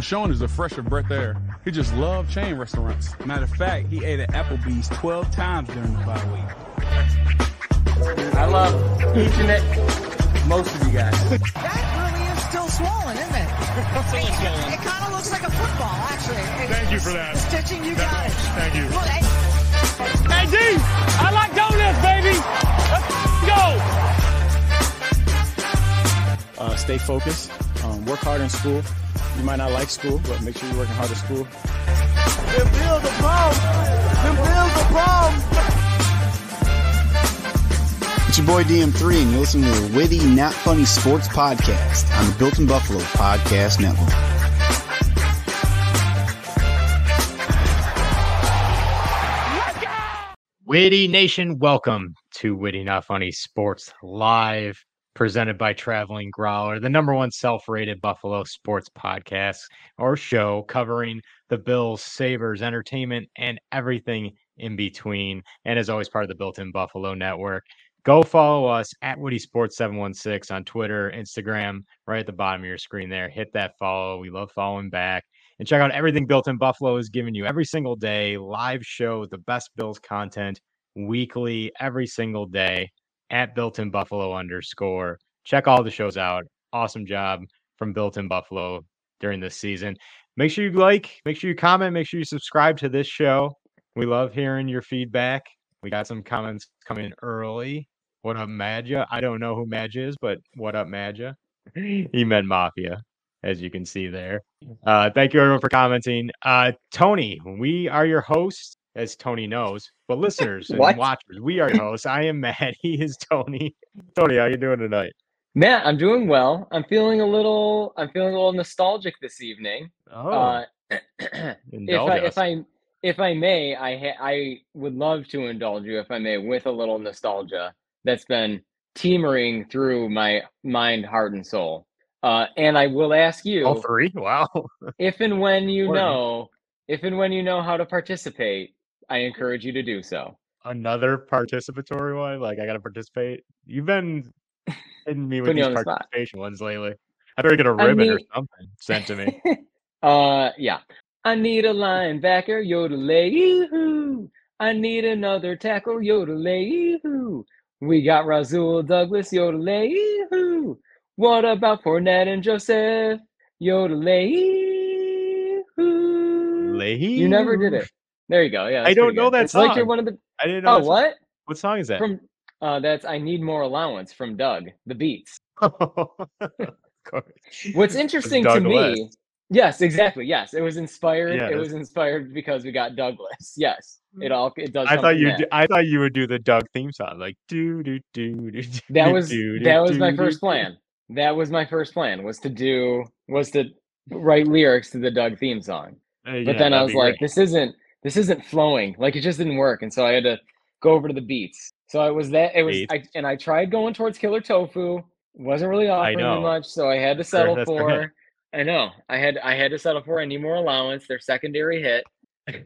Marshawn is a fresh of breath air. He just loved chain restaurants. Matter of fact, he ate at Applebee's 12 times during the bye week. I love each and it, most of you guys. That really is still swollen, isn't it? It, it kind of looks like a football, actually. It- Thank you for that. Stitching, you got it. Thank you. Look, hey, Hey, D, I like donuts, baby. Let's go. Uh, stay focused. Um, work hard in school. You might not like school, but make sure you're working hard at school. It's your boy DM3, and you're listening to the Witty Not Funny Sports Podcast on the Built in Buffalo Podcast Network. Witty Nation, welcome to Witty Not Funny Sports Live, presented by Traveling Growler, the number one self rated Buffalo sports podcast or show covering the Bills, Sabres, entertainment, and everything in between. And as always, part of the Built in Buffalo Network. Go follow us at Witty Sports 716 on Twitter, Instagram, right at the bottom of your screen there. Hit that follow. We love following back and check out everything Built in Buffalo is giving you every single day. Live show, the best Bills content weekly, every single day at Built in Buffalo underscore. Check all the shows out. Awesome job from Built in Buffalo during this season. Make sure you like, make sure you comment, make sure you subscribe to this show. We love hearing your feedback. We got some comments coming early. What up, Madja? I don't know who Madja is, but what up, Madja? he meant Mafia as you can see there. Uh, thank you everyone for commenting. Uh, Tony, we are your hosts, as Tony knows, but listeners and watchers, we are your hosts. I am Matt. He is Tony. Tony, how you doing tonight? Matt, I'm doing well. I'm feeling a little. I'm feeling a little nostalgic this evening. Oh, Uh, if I us. if I if I may, I ha- I would love to indulge you, if I may, with a little nostalgia that's been teemering through my mind, heart, and soul. Uh, and I will ask you all three. Wow. if and when you know, if and when you know how to participate, I encourage you to do so. Another participatory one. Like I got to participate. You've been hitting me with these on the participation ones lately. I better get a ribbon or something sent to me. uh, yeah. I need a linebacker, yodelay I need another tackle, yodelay We got Rasul Douglas, yodelay What about Fournette and Joseph? Yodelay? You never did it. There you go. Yeah, I don't know good. that It's like you're one of the. I didn't know. Oh, what? What song is that? From uh, that's I need more allowance from Doug. The Beets. Of. What's interesting to me, West. yes, exactly, yes, it was inspired. Yeah, it was inspired because we got Douglas. Yes, it all it does. I thought you. that. d- I thought you would do the Doug theme song, like do do do do. that was do, do, that was my do, first do. plan. That was my first plan was to do was to write lyrics to the Doug theme song. Uh, But yeah, then I was like, great. this isn't this isn't flowing. Like it just didn't work, and so I had to go over to the Beets. So it was that it was I and I tried going towards Killer Tofu. Wasn't really offering me much, so I had to settle that's their hit. for. I know I had I had to settle for. I need more allowance. Their secondary hit.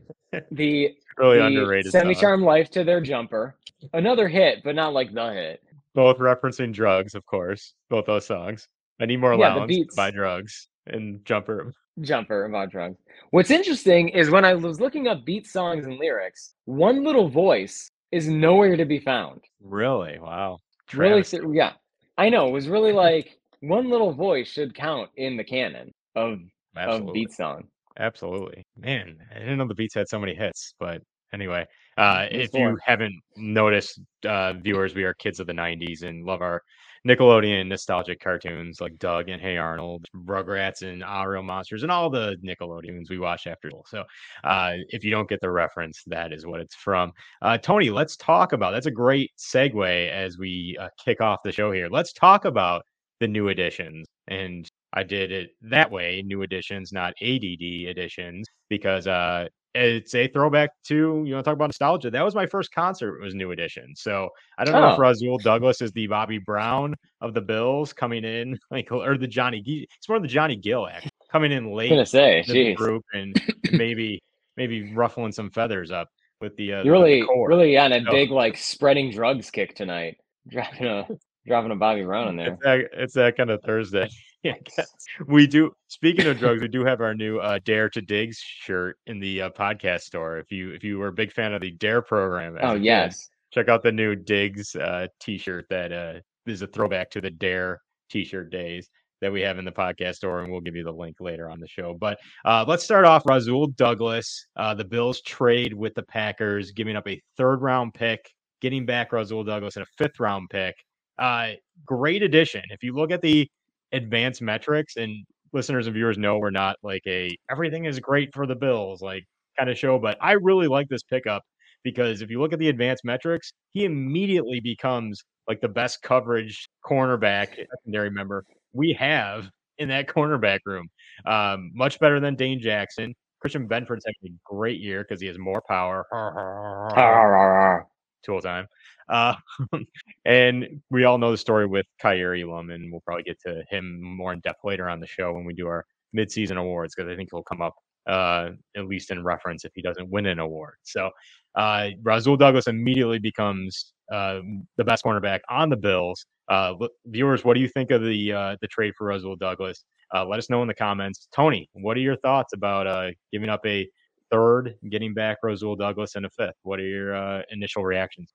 The really the underrated. Semi. Charm Life to their jumper. Another hit, but not like the hit. Both referencing drugs, of course. Both those songs. I need more Yeah, the allowance to Beets. buy drugs and jumper. Jumper about drugs. What's interesting is when I was looking up Beet songs and lyrics, one little voice is nowhere to be found. Really? Wow. Really, yeah. I know. It was really like one little voice should count in the canon of of Beet song. Absolutely. Man, I didn't know the Beets had so many hits, but anyway, uh, if you haven't noticed, uh, viewers, we are kids of the 90s and love our Nickelodeon nostalgic cartoons like Doug and Hey Arnold, Rugrats and Ah Real Monsters, and all the Nickelodeons we watched after school. So uh, if you don't get the reference, that is what it's from. Uh, Tony, let's talk about that's a great segue as we uh, kick off the show here. Let's talk about the new editions. And I did it that way, new editions, not ADD editions, because uh, it's a throwback to you know talk about nostalgia. That was my first concert it was New Edition. So I don't know if Oh. Rasul Douglas is the Bobby Brown of the Bills coming in, like or the Johnny. G- It's more the Johnny Gill act coming in late gonna say, the group and, maybe maybe ruffling some feathers up with the uh, you're the- the really really on a So- big like spreading drugs kick tonight. Dropping a dropping a Bobby Brown in there. It's that, it's that kind of Thursday. Yeah, we do. Speaking of drugs, we do have our new uh, Dare to Digs shirt in the uh, podcast store. If you if you were a big fan of the Dare program, Oh yes. check out the new Digs uh, T-shirt that uh, is a throwback to the Dare T-shirt days that we have in the podcast store, and we'll give you the link later on the show. But uh, let's start off. Rasul Douglas, uh, the Bills trade with the Packers, giving up a third round pick, getting back Rasul Douglas and a fifth round pick. Uh, great addition. If you look at the advanced metrics, and listeners and viewers know we're not like a everything is great for the Bills like kind of show, but I really like this pickup because if you look at the advanced metrics, he immediately becomes like the best coverage cornerback secondary member we have in that cornerback room. Um, much better than Dane Jackson. Christian Benford's having a great year because he has more power. Tool time. Uh, and we all know the story with Kaiir Elam, and we'll probably get to him more in depth later on the show when we do our midseason awards because I think he'll come up uh, at least in reference if he doesn't win an award. So uh, Rasul Douglas immediately becomes uh, the best cornerback on the Bills. Uh, viewers, what do you think of the uh, the trade for Rasul Douglas? Uh, let us know in the comments. Tony, what are your thoughts about uh, giving up a third, getting back Rasul Douglas and a fifth? What are your uh, initial reactions?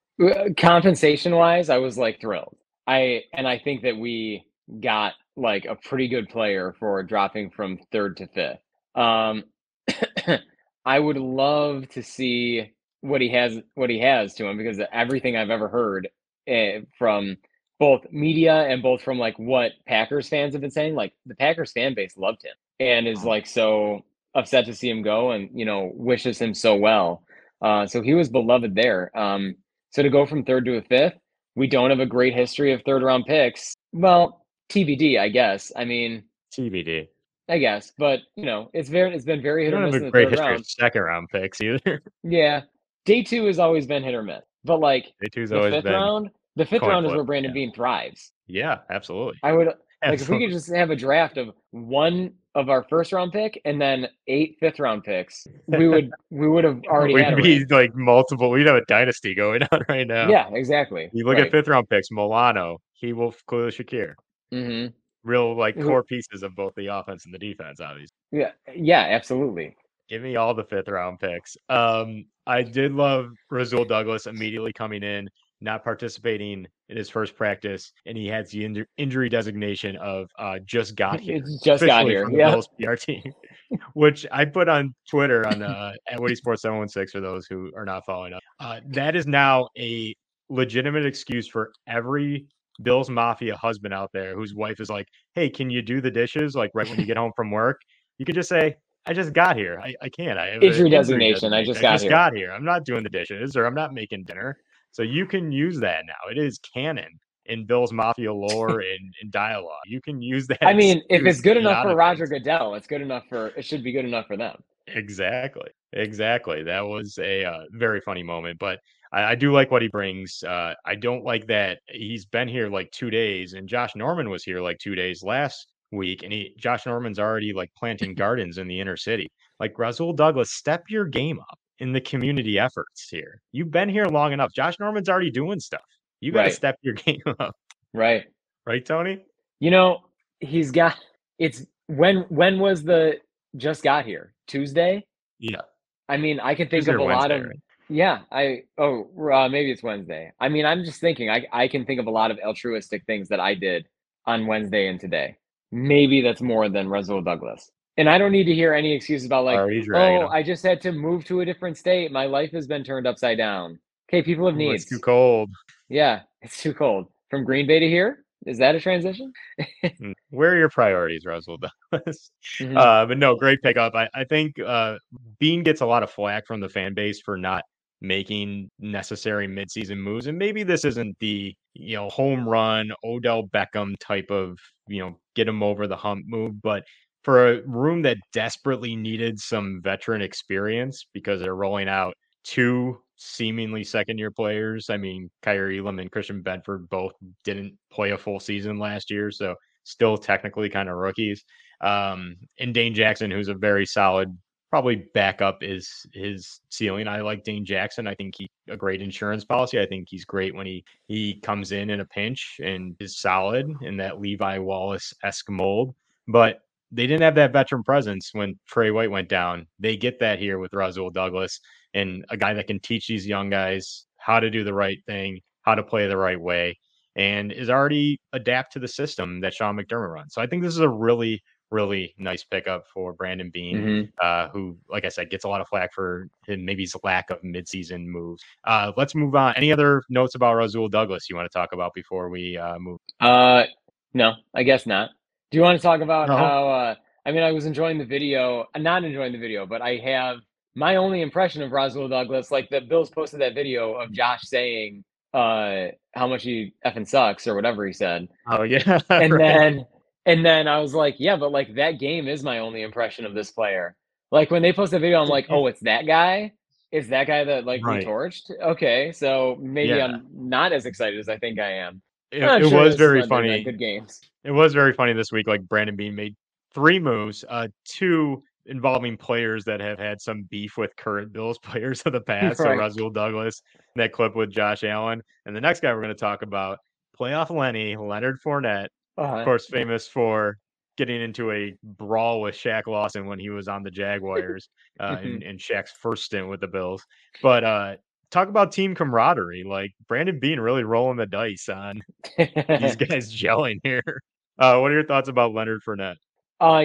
compensation wise, I was like thrilled. I and I think that we got like a pretty good player for dropping from third to fifth. Um, I would love to see what he has what he has to him because everything I've ever heard eh, from both media and both from like what Packers fans have been saying, like the Packers fan base loved him and is like so upset to see him go and you know wishes him so well. Uh, so he was beloved there. Um, so to go from third to a fifth, we don't have a great history of third round picks. Well, TBD, I guess. I mean, TBD. I guess, but you know, it's very it's been very hit or miss have a the great history round. of second round picks either. Yeah, day two has always been hit or miss, but like Day two's the always fifth been. round, the fifth round is where Brandon yeah. Bean thrives. Yeah, absolutely. I would like if we could just have a draft of one of our first round pick and then eight fifth round picks, we would we would have already We'd had be like multiple. We'd have a dynasty going on right now. Yeah, exactly. You look right. at fifth round picks, Milano, he will Khalil Shakir. hmm Real like core pieces of both the offense and the defense, obviously. Yeah, yeah, absolutely. Give me all the fifth round picks. Um, I did love Rasul Douglas immediately coming in, not participating in his first practice, and he has the inju- injury designation of uh, just got here. Just got here. Yeah. Bills PR team, which I put on Twitter on uh, at Witty Sports 716 for those who are not following up. Uh, that is now a legitimate excuse for every Bills Mafia husband out there whose wife is like, "Hey, can you do the dishes?" Like right when you get home from work, you could just say, "I just got here. I, I can't. I have Injury designation. I just I got just here." got here. I'm not doing the dishes, or I'm not making dinner." So you can use that now. It is canon in Bill's Mafia lore and, and dialogue. You can use that. I mean, if it's good enough for Roger. Goodell, it's good enough for it should be good enough for them. Exactly. Exactly. That was a uh, very funny moment, but I, I do like what he brings. Uh, I don't like that he's been here like two days, and Josh Norman was here like two days last week, and he Josh Norman's already like planting gardens in the inner city. Like Rasul Douglas, step your game up in the community efforts here. You've been here long enough. Josh Norman's already doing stuff. You got to Right. step your game up, Right. right, Tony? You know, he's got it's when when was the just got here? Tuesday? Yeah. I mean, I can think Tuesday of a lot of right? yeah, I oh uh, maybe it's Wednesday. I mean, I'm just thinking I I can think of a lot of altruistic things that I did on Wednesday and today. Maybe that's more than Rasul Douglas. And I don't need to hear any excuses about like, oh. I just had to move to a different state. My life has been turned upside down. Okay, people have needs. it's too cold. Yeah, it's too cold. From Green Bay to here? Is that a transition? Mm, Where are your priorities, Russell Douglas? Mhm. Uh, but no, great pickup. I, I think uh, Beane gets a lot of flack from the fan base for not making necessary midseason moves, and maybe this isn't the you know home run Odell Beckham type of you know get him over the hump move, but for a room that desperately needed some veteran experience because they're rolling out two seemingly second year players. I mean, Kaiir Elam and Christian Benford both didn't play a full season last year, so still technically kind of rookies. Um, and Dane Jackson, who's a very solid probably backup is his ceiling. I like Dane Jackson. I think he a great insurance policy. I think he's great when he he comes in in a pinch and is solid in that Levi Wallace esque mold. But they didn't have that veteran presence when Trey White went down. They get that here with Rasul Douglas and a guy that can teach these young guys how to do the right thing, how to play the right way, and is already adapt to the system that Sean McDermott runs. So I think this is a really really nice pickup for Brandon Beane, Mhm. uh, who, like I said, gets a lot of flack for him, maybe his lack of midseason moves. Uh, let's move on. Any other notes about Rasul Douglas you want to talk about before we uh, move? Uh, no, I guess not. Do you want to talk about No. how? Uh, I mean, I was enjoying the video, uh, not enjoying the video, but I have my only impression of Roswell Douglas. Like the Bills posted that video of Josh saying uh how much he effing sucks or whatever he said, Oh yeah, and right. then and then I was like, yeah, but like that game is my only impression of this player. Like when they post the video, I'm like, oh, it's that guy. It's that guy that like Right. torched. Okay, so maybe Yeah. I'm not as excited as I think I am. It, it sure was very funny. Good games. It was very funny this week. Like Brandon Beane made three moves, uh, two involving players that have had some beef with current Bills players of the past. So Right. Rasul Douglas, that clip with Josh Allen, and the next guy we're going to talk about, playoff Lenny, Leonard Fournette, Uh-huh. of course, famous for getting into a brawl with Shaq Lawson when he was on the Jaguars uh, in, in Shaq's first stint with the Bills. But uh, talk about team camaraderie. Like Brandon Beane really rolling the dice on these guys gelling here. Uh, what are your thoughts about Leonard Fournette? uh,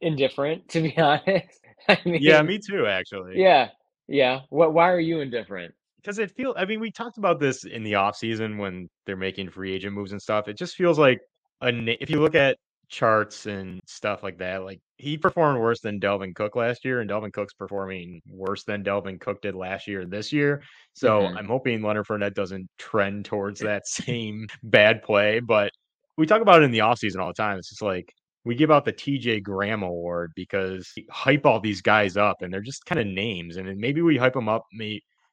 indifferent to be honest. I mean, Yeah, me too, actually. Yeah, yeah. What? Why are you indifferent? because it feels. I mean, we talked about this in the off season when they're making free agent moves and stuff. It just feels like a. If you look at charts and stuff like that, like he performed worse than Dalvin Cook last year, and Dalvin Cook's performing worse than Dalvin Cook did last year this year. So Mhm. I'm hoping Leonard Fournette doesn't trend towards that same bad play. But we talk about it in the offseason all the time. It's just like we give out the TJ Graham award because we hype all these guys up and they're just kind of names. And maybe we hype them up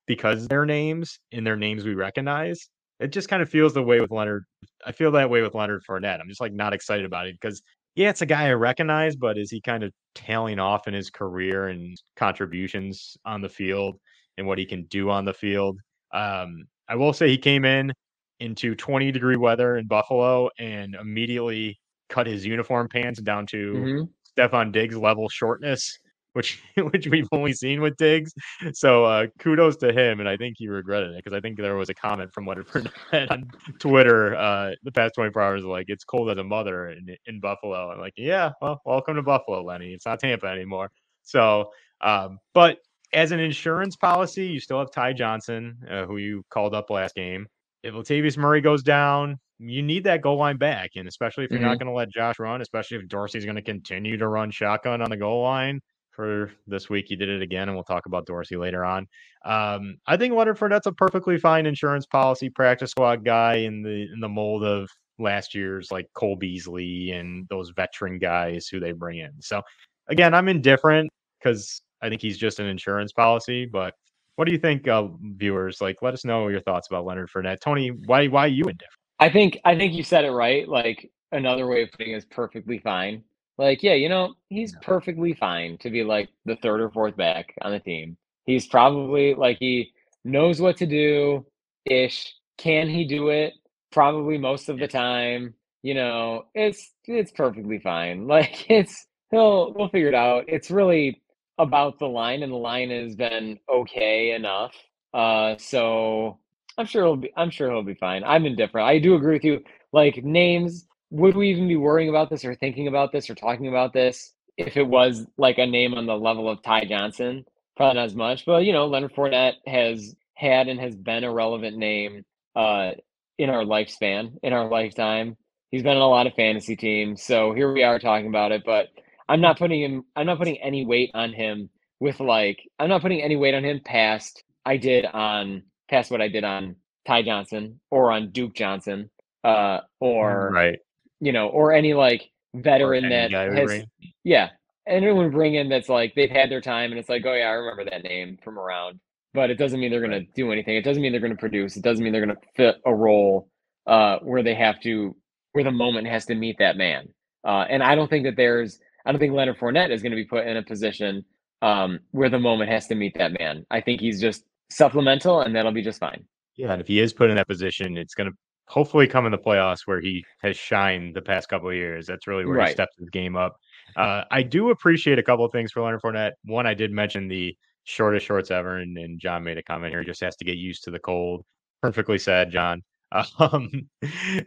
because they're names and they're names we recognize. It just kind of feels the way with Leonard. I feel that way with Leonard Fournette. I'm just like not excited about it because yeah, it's a guy I recognize, but is he kind of tailing off in his career and contributions on the field and what he can do on the field? Um, I will say he came in into 20 degree weather in Buffalo and immediately cut his uniform pants down to Mhm. Stefon Diggs level shortness, which which we've only seen with Diggs. So uh, kudos to him, and I think he regretted it because I think there was a comment from Leonard Fournette on Twitter uh, the past 24 hours like it's cold as a mother in in Buffalo. I'm like, yeah, well, welcome to Buffalo, Lenny. It's not Tampa anymore. So, um, but as an insurance policy, you still have Ty Johnson, uh, who you called up last game. If Latavius Murray goes down, you need that goal line back, and especially if you're not going to let Josh run, especially if Dorsey's going to continue to run shotgun on the goal line for this week. He did it again, and we'll talk about Dorsey later on. Um, I think Leonard Fournette's a perfectly fine insurance policy practice squad guy in the in the mold of last year's like Cole Beasley and those veteran guys who they bring in. So again, I'm indifferent because I think he's just an insurance policy. But what do you think, uh, viewers? Like, let us know your thoughts about Leonard Fournette. Tony, why why are you indifferent? I think I think you said it right. Like another way of putting it is perfectly fine. Like, yeah, you know, he's perfectly fine to be like the third or fourth back on the team. He's probably like he knows what to do ish. Can he do it? Probably most of the time. You know, it's it's perfectly fine. Like it's he'll we'll figure it out. It's really about the line and the line has been okay enough. Uh so I'm sure he'll be. I'm sure he'll be fine. I'm indifferent. I do agree with you. Like names, would we even be worrying about this or thinking about this or talking about this if it was like a name on the level of Ty Johnson? Probably not as much. But you know, Leonard Fournette has had and has been a relevant name uh, in our lifespan, in our lifetime. He's been on a lot of fantasy teams, so here we are talking about it. But I'm not putting him. I'm not putting any weight on him with like. I'm not putting any weight on him past I did on past what I did on Ty Johnson or on Duke Johnson, uh, or right. You know, or any like veteran any that has, yeah, anyone bring in that's like they've had their time and it's like, oh yeah, I remember that name from around, but it doesn't mean they're gonna do anything. It doesn't mean they're gonna produce. It doesn't mean they're gonna fit a role uh, where they have to, where the moment has to meet that man. Uh, and I don't think that there's, I don't think Leonard Fournette is going to be put in a position um, where the moment has to meet that man. I think he's just supplemental, and that'll be just fine. Yeah, and if he is put in that position, it's going to hopefully come in the playoffs where he has shined the past couple of years. That's really where Right. he steps his game up. Uh, I do appreciate a couple of things for Leonard Fournette. One, I did mention the shortest shorts ever, and, and John made a comment here. He just has to get used to the cold. Perfectly said, John. Um,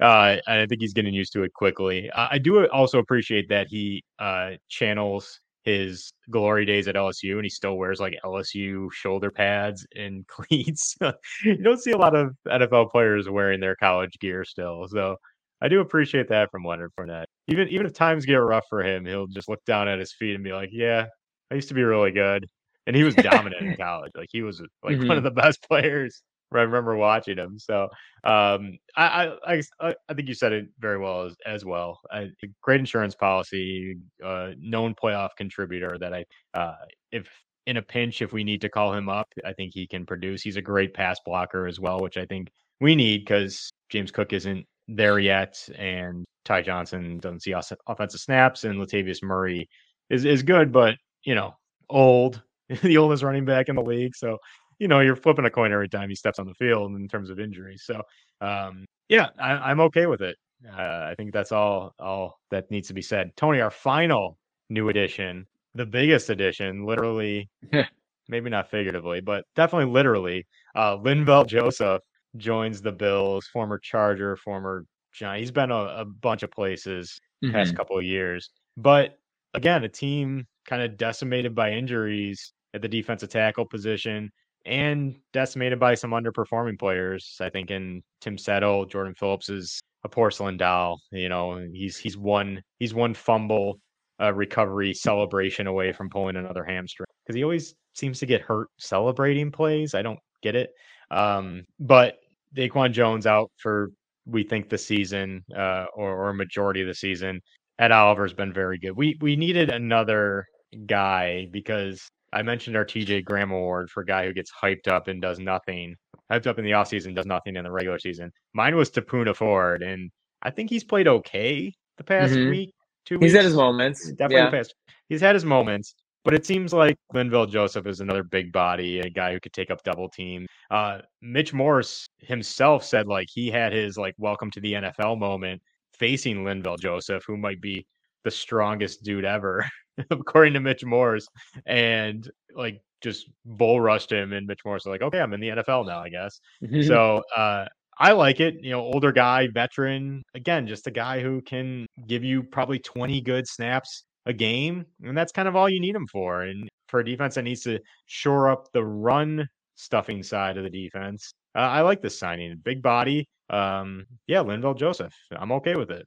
uh, I think he's getting used to it quickly. I, I do also appreciate that he uh, channels his glory days at LSU, and he still wears like LSU shoulder pads and cleats. you don't see a lot of NFL players wearing their college gear still, so I do appreciate that from Leonard Fournette. Even even if times get rough for him, he'll just look down at his feet and be like, "Yeah, I used to be really good," and he was dominant in college. Like he was like one Mhm. of the best players. I remember watching him. So um, I, I I I think you said it very well as, as well. I, great insurance policy, uh, known playoff contributor. That I uh, if in a pinch, if we need to call him up, I think he can produce. He's a great pass blocker as well, which I think we need because James Cook isn't there yet, and Ty Johnson doesn't see off- offensive snaps, and Latavius Murray is is good, but you know, old, the oldest running back in the league. So you know, you're flipping a coin every time he steps on the field in terms of injuries. So um, yeah, I, I'm okay with it. Uh, I think that's all all that needs to be said. Tony, our final new addition, the biggest addition, literally, maybe not figuratively, but definitely literally. Uh, Linval Joseph joins the Bills, former Charger, former Giant. He's been a, a bunch of places past Mhm. couple of years, but again, a team kind of decimated by injuries at the defensive tackle position and decimated by some underperforming players. I think in Tim Settle, Jordan Phillips is a porcelain doll. You know, he's he's one he's one fumble uh, recovery celebration away from pulling another hamstring because he always seems to get hurt celebrating plays. I don't get it. Um, but Daquan Jones out for we think the season uh, or, or majority of the season. Ed Oliver's been very good. We we needed another guy because I mentioned our TJ Graham award for a guy who gets hyped up and does nothing. Hyped up in the offseason, does nothing in the regular season. Mine was Tapuna Ford, and I think he's played okay the past Mhm. week, two He's weeks. at his moments. Definitely yeah. the past. He's had his moments, but it seems like Linval Joseph is another big body, a guy who could take up double team. Uh, Mitch Morse himself said like he had his like welcome to the NFL moment facing Linval Joseph, who might be the strongest dude ever, according to Mitch Morse, and like just bull rushed him. And Mitch Morse was like, okay, I'm in the NFL now, I guess. So uh, I like it. You know, older guy, veteran. Again, just a guy who can give you probably 20 good snaps a game, and that's kind of all you need him for. And for a defense that needs to shore up the run stuffing side of the defense, uh, I like this signing. Big body. Um, yeah, Linval Joseph. I'm okay with it.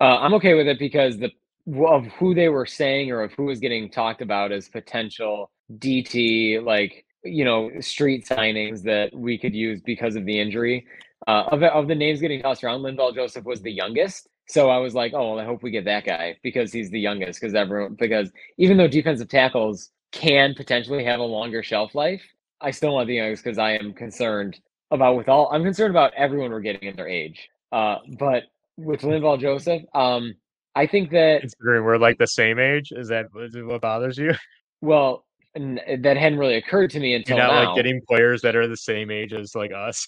Uh, I'm okay with it because the of who they were saying or of who was getting talked about as potential DT, like you know, street signings that we could use because of the injury. Uh, of of the names getting tossed around, Linval Joseph was the youngest, so I was like, oh, well, I hope we get that guy because he's the youngest. Because everyone, because even though defensive tackles can potentially have a longer shelf life, I still want the youngest because I am concerned about with all. I'm concerned about everyone we're getting in their age. Uh, but with Linval Joseph, um, I think that Considering we're like the same age, is that what bothers you? well, n- eh, that hadn't really occurred to me until You're not now. like getting players that are the same age as like us.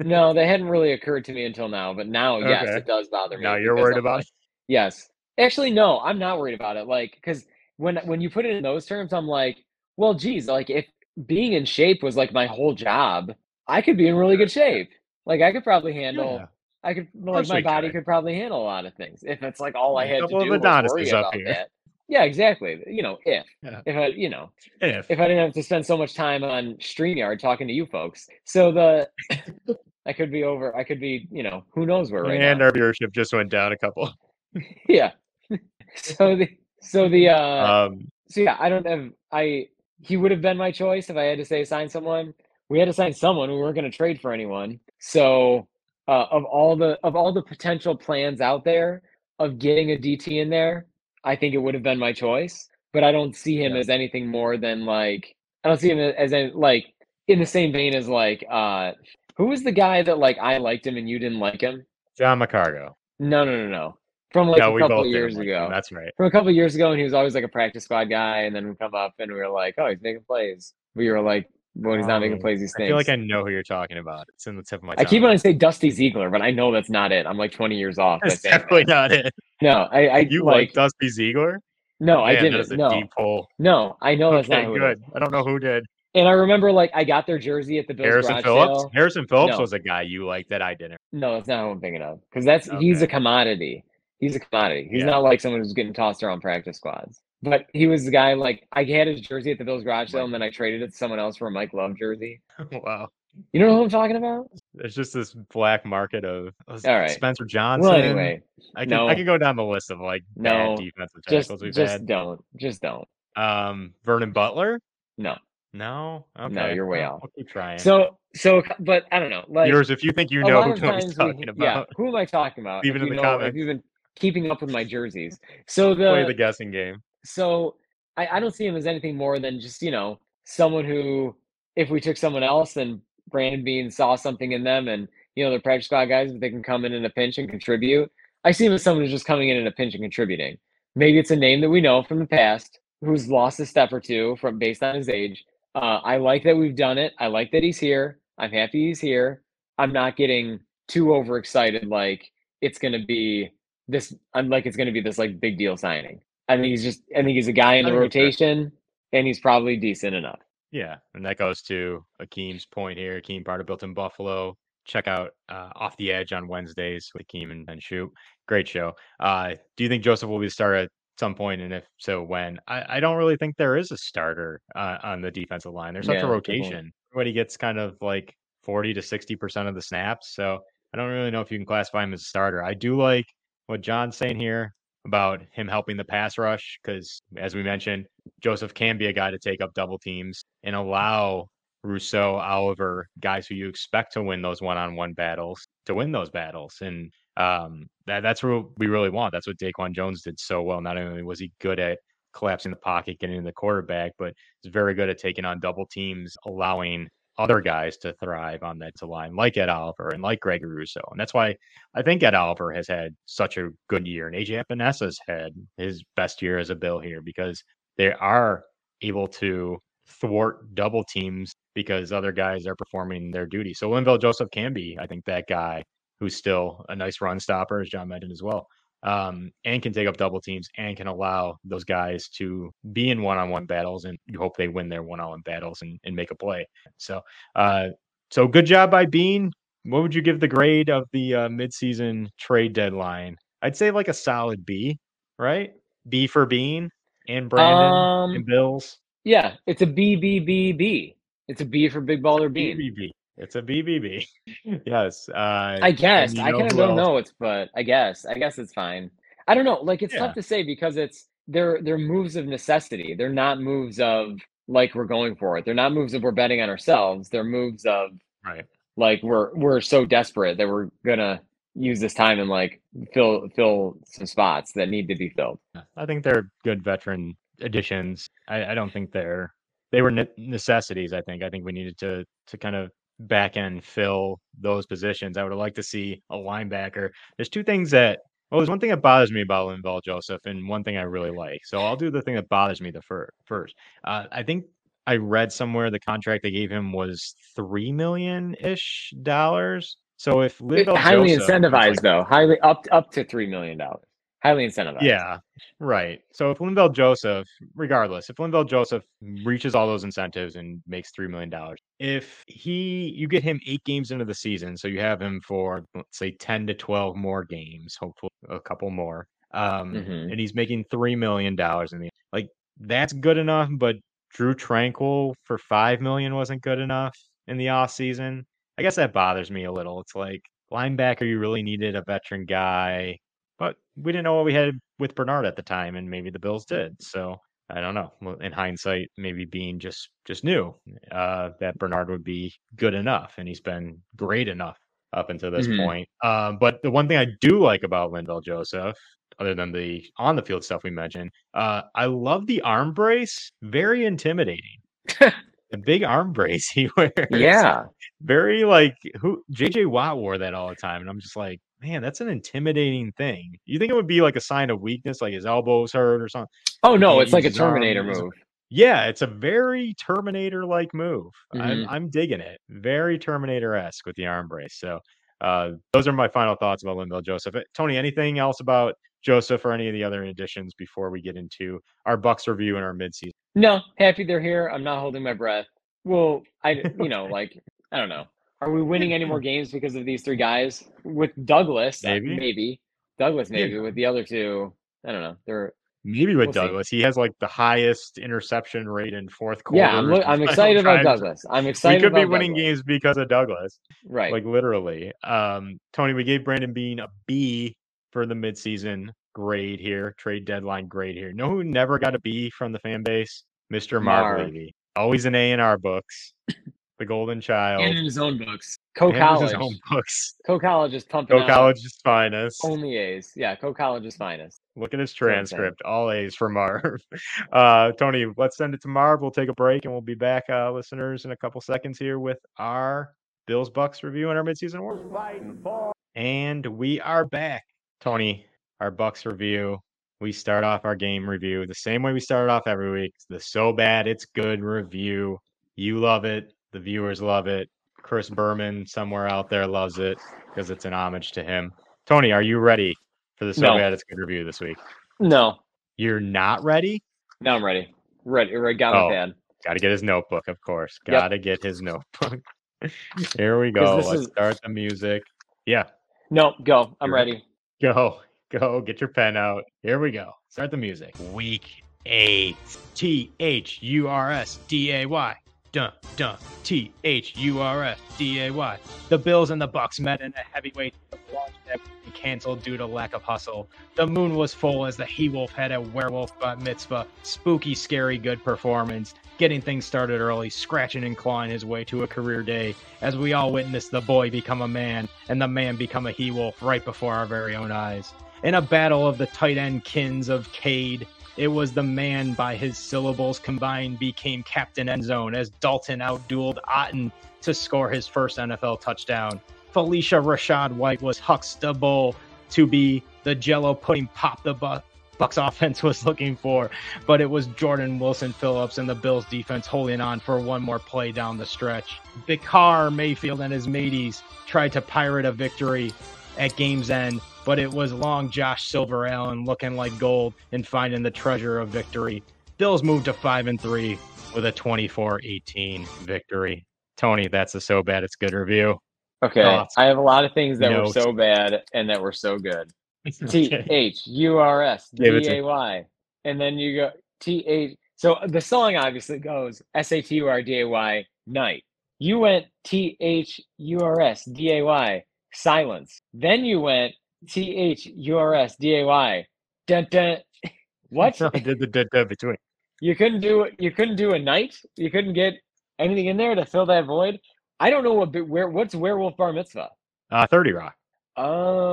no, that hadn't really occurred to me until now. But now, yes, Okay. it does bother me. Now you're worried I'm about like- Yes, actually, no, I'm not worried about it. Like, because when when you put it in those terms, I'm like, well, geez, like if being in shape was like my whole job, I could be in really good shape. Like I could probably handle. Yeah. I could like my body could. could probably handle a lot of things if it's like all I had to couple of do was Adonises worry up about here. that. Yeah, exactly. You know, if Yeah. if I you know If. if I didn't have to spend so much time on StreamYard talking to you folks. So the I could be over. I could be you know who knows where right and now. our viewership just went down a couple. Yeah. so the so the uh Um, so yeah I don't have I he would have been my choice if I had to say sign someone. We had to sign someone. We weren't going to trade for anyone. So uh, of all the of all the potential plans out there of getting a DT in there, I think it would have been my choice. But I don't see him Yeah. as anything more than like I don't see him as a, like in the same vein as like uh who was the guy that like I liked him and you didn't like him? John McCargo. No, no, no, no. from like yeah, a couple years like him, ago. That's right. From a couple years ago, and he was always like a practice squad guy, and then we come up and we were like, oh, he's making plays. We were like, when he's not making Um, plays, he I feel like I know who you're talking about. It's in the tip of my I keep on to say Dusty Ziegler, but I know that's not it. I'm like 20 years off. That's definitely that. not it. No, I, I You like like. Dusty Ziegler? no, I didn't. That is a No, no, I know that's Okay, not who good. I don't know who did. And I remember like I got their jersey at the Bills Harrison Phillips. sale. Harrison Phillips No. was a guy you like that I didn't. No, that's not who I'm thinking of. Because that's he's a commodity. He's a commodity. He's Yeah. not like someone who's getting tossed around practice squads. But he was the guy like I had his jersey at the Bills garage sale, and then I traded it to someone else for a Mike Love jersey. wow. You know who I'm talking about? There's just this black market of of All right. Spencer Johnson. Well, anyway, I can no. I can go down the list of like No, bad defensive just tackles we've just had. don't, just don't. Um, Vernon Butler. No. No. Okay. No, you're way well, off. I'll keep trying. So so, but I don't know. Like yours, if you think you know who Tony's times we- talking Yeah, about, who am I talking about? Even in the know- comments. If you've been keeping up with my jerseys, so play the the guessing game. So I, I don't see him as anything more than just you know someone who if we took someone else and Brandon Beane saw something in them and you know they're practice squad guys but they can come in in a pinch and contribute. I see him as someone who's just coming in in a pinch and contributing. Maybe it's a name that we know from the past who's lost a step or two from based on his age. Uh, I like that we've done it. I like that he's here. I'm happy he's here. I'm not getting too overexcited like it's going to be this. I'm like it's going to be this like big deal signing. I think he's just. I think he's a guy in the think that's fair. rotation, and he's probably decent enough. Yeah, and that goes to Akeem's point here. Akeem part of Built in Buffalo. Check out uh, Off the Edge on Wednesdays with Akeem and, and Shoot. Great show. Uh, do you think Joseph will be the starter at some point, and if so, when? I, I don't really think there is a starter uh, on the defensive line. There's such Yeah, a rotation. Everybody gets kind of like 40 to 60 percent of the snaps, so I don't really know if you can classify him as a starter. I do like what John's saying here about him helping the pass rush because, as we mentioned, Joseph can be a guy to take up double teams and allow Rousseau, Oliver, guys who you expect to win those one-on-one battles, to win those battles, and um, that that's what we really want. That's what Daquan Jones did so well. Not only was he good at collapsing the pocket, getting in the quarterback, but he's very good at taking on double teams, allowing other guys to thrive on that line, like Ed Oliver and like Gregory Rousseau. And that's why I think Ed Oliver has had such a good year, and AJ Epenesa's had his best year as a Bill here because they are able to thwart double teams because other guys are performing their duty. So Linval Joseph can be, I think, that guy who's still a nice run stopper, as John mentioned as well, um, and can take up double teams and can allow those guys to be in one-on-one battles, and you hope they win their one-on-one battles and, and make a play. So, uh, so good job by Beane. What would you give the grade of the uh, midseason trade deadline? I'd say like a solid B, right? B for Beane and Brandon Um, and Bills. Yeah, it's a B B B B. It's a B for Big Baller Beane. BBB. It's a BBB. yes. Uh, I guess you I kind of don't else? know it's, but I guess I guess it's fine. I don't know. Like it's Yeah. tough to say because it's they're they're moves of necessity. They're not moves of like we're going for it. They're not moves of we're betting on ourselves. They're moves of right. like we're we're so desperate that we're gonna use this time and like fill fill some spots that need to be filled. I think they're good veteran additions. I, I don't think they're they were ne- necessities. I think I think we needed to to kind of back end fill those positions. I would like to see a linebacker. There's two things that well, there's one thing that bothers me about Linval Joseph, and one thing I really like. So I'll do the thing that bothers me the fir- first. Uh, I think I read somewhere the contract they gave him was three million ish dollars. So if Linval highly Joseph incentivized like though. Highly up up to three million dollars. Highly incentivized. Yeah, right. So if Linval Joseph, regardless, if Linval Joseph reaches all those incentives and makes three million dollars, if he you get him eight games into the season, so you have him for let's say ten to twelve more games, hopefully a couple more, um, Mhm. and he's making three million dollars in the like that's good enough. But Drue Tranquill for five million wasn't good enough in the off season. I guess that bothers me a little. It's like linebacker, you really needed a veteran guy but we didn't know what we had with Bernard at the time, and maybe the Bills did. So I don't know. Well, In hindsight, maybe Beane just just knew uh, that Bernard would be good enough, and he's been great enough up until this Mhm. point. Um, but the one thing I do like about Linval Joseph, other than the on the field stuff we mentioned, uh, I love the arm brace. Very intimidating. the big arm brace he wears. Yeah. very like who JJ Watt wore that all the time, and I'm just like, man, that's an intimidating thing. You think it would be like a sign of weakness, like his elbows hurt or something? Oh no, it's like a Terminator move. Yeah, it's a very Terminator like move. I'm Mhm. I'm digging it. Very Terminator esque with the arm brace. So uh, those are my final thoughts about Linval Joseph. Uh, Tony, anything else about Joseph or any of the other additions before we get into our Bucks review and our midseason? No, happy they're here. I'm not holding my breath. Well, I you know like I don't know. Are we winning any more games because of these three guys? With Douglas, uh, Maybe. maybe. Douglas, maybe. With the other two, I don't know. They're Maybe with We'll see. Douglas, he has like the highest interception rate in fourth quarter. yeah. I'm, I'm excited about Douglas. I'm excited. We could be winning Douglas. games because of Douglas. right? like literally. Um, Tony, we gave Brandon Beane a B for the midseason grade here, trade deadline grade here. Know who never got a B from the fan base? Mr. Marv. Always an A in our books. The golden child. and in his own books. Co and in College. his own books. Coe College is pumping Go out college's finest. only A's. Yeah, Coe College's finest. Look at his what I'm saying. transcript. All A's for Marv. Uh, Tony, let's send it to Marv. We'll take a break and we'll be back, uh, listeners, in a couple seconds here with our Bills Bucks review and our midseason award. And we are back. Tony, our Bucks review. We start off our game review the same way we started off every week. The so bad it's good review. You love it. The viewers love it. Chris Berman somewhere out there loves it because it's an homage to him. Tony, are you ready for the so No. it's good review this week? No, You're not ready? No, I'm ready. Ready. Ready. Got Oh. my pad. Got to get his notebook, of course. Got to get his notebook. Here we go. Let's is- start the music. Yeah, No, go. I'm ready. go, go. Get your pen out. Here we go. Start the music. Week eight. T H U R S D A Y. Dun dun. T H U R S D A Y. The Bills and the Bucks met in a heavyweight launch that was canceled due to lack of hustle. The moon was full as the he wolf had a werewolf bat mitzvah. Spooky, scary, good performance. Getting things started early, scratching and clawing his way to a career day as we all witnessed the boy become a man and the man become a he wolf right before our very own eyes. In a battle of the tight end kins of Cade, it was the man by his syllables combined became captain end zone as Dalton outdueled Otton to score his first NFL touchdown. Felicia Rashad White was Huxtable to be the jello pudding pop the bu- Bucks offense was looking for, but it was Jordan Wilson Phillips and the Bills defense holding on for one more play down the stretch. Baker Mayfield and his mateys tried to pirate a victory at game's end, but it was long Josh Silver Allen looking like gold and finding the treasure of victory. Bills moved to 5 and 3 with a 24-18 victory. Tony, that's a so bad it's good review. Okay. Thoughts? I have a lot of things that Notes. were so bad and that were so good. T. H U R S D A Y. And then you go T H. So the song obviously goes S A T U R D A Y night. You went T H U R S D A Y silence. Then you went T H U R S D A Y. Dun dun. What? I did the dead dead between. You couldn't do you couldn't do a night. You couldn't get anything in there to fill that void. I don't know what where what's werewolf bar mitzvah. Uh, 30 Rock.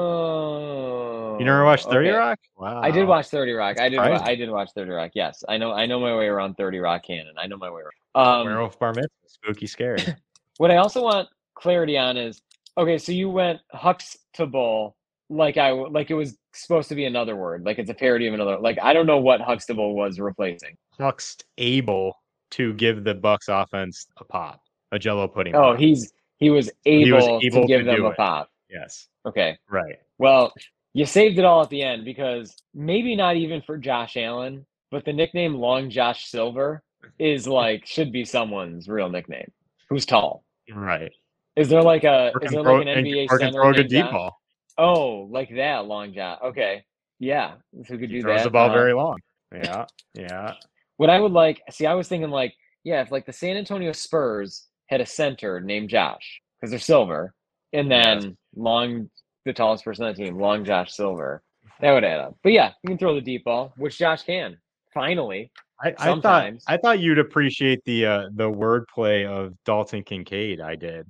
Oh, You never watched 30 okay. Rock? Wow. I did watch Thirty Rock. I did. wa- I did watch Thirty Rock. Yes, I know. I know my way around Thirty Rock canon. I know my way around. Um, Werewolf Bar Mitzvah. Spooky, scary. what I also want clarity on is okay. So you went Huxtable like I like it was supposed to be another word, like it's a parody of another. Like I don't know what Huxtable was replacing. Huxt able to give the Bucks offense a pop, a Jello pudding. Oh, pop. he's he was He able, was able to give to them a it. pop. yes, Okay. right. Well, you saved it all at the end because maybe not even for Josh Allen, but the nickname Long Josh Silver is like should be someone's real nickname. Who's tall? Right. Is there like a Or is there like an NBA or can center throw a good deep ball. Oh, like that Long Josh. Okay, yeah, who could He do throws that? the ball Uh, very long. Yeah, yeah. What I would like, see, I was thinking like, yeah, if like the San Antonio Spurs had a center named Josh because they're silver, and then Yes. Long, the tallest person on the team, Long Josh Silver, that would add up. But yeah, you can throw the deep ball, which Josh can. Finally, I, I thought I thought you'd appreciate the uh, the wordplay of Dalton Kincaid. I did.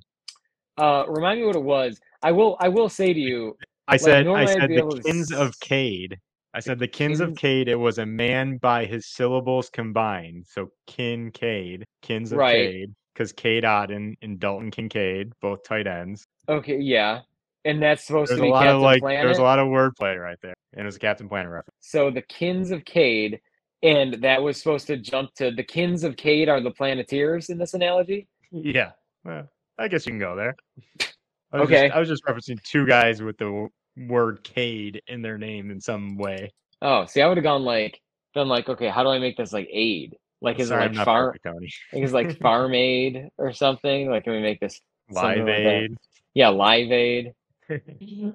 uh, remind me what it was. I will. I will say to you, I said I I'd said the to kins of Cade. I said the kins of Cade. It was a man by his syllables combined. So Kin Kincaid, kins of Right. Cade. because Cade Otton and Dalton Kincaid, both tight ends. Okay, yeah. And that's supposed There's to a lot Captain of like Planet. there's a lot of wordplay right there. And it was a Captain Planet reference. So the Kins of Cade, and that was supposed to jump to the Kins of Cade are the Planeteers in this analogy. Yeah. Well, I guess you can go there. I Okay. Just, I was just referencing two guys with the word Cade in their name in some way. Oh, see, I would have gone like, done like, okay, how do I make this like aid? Like, is Sorry, it like farm? perfect, Tony. Like, like farm aid or something? Like, can we make this Live like? Aid. Yeah, live aid.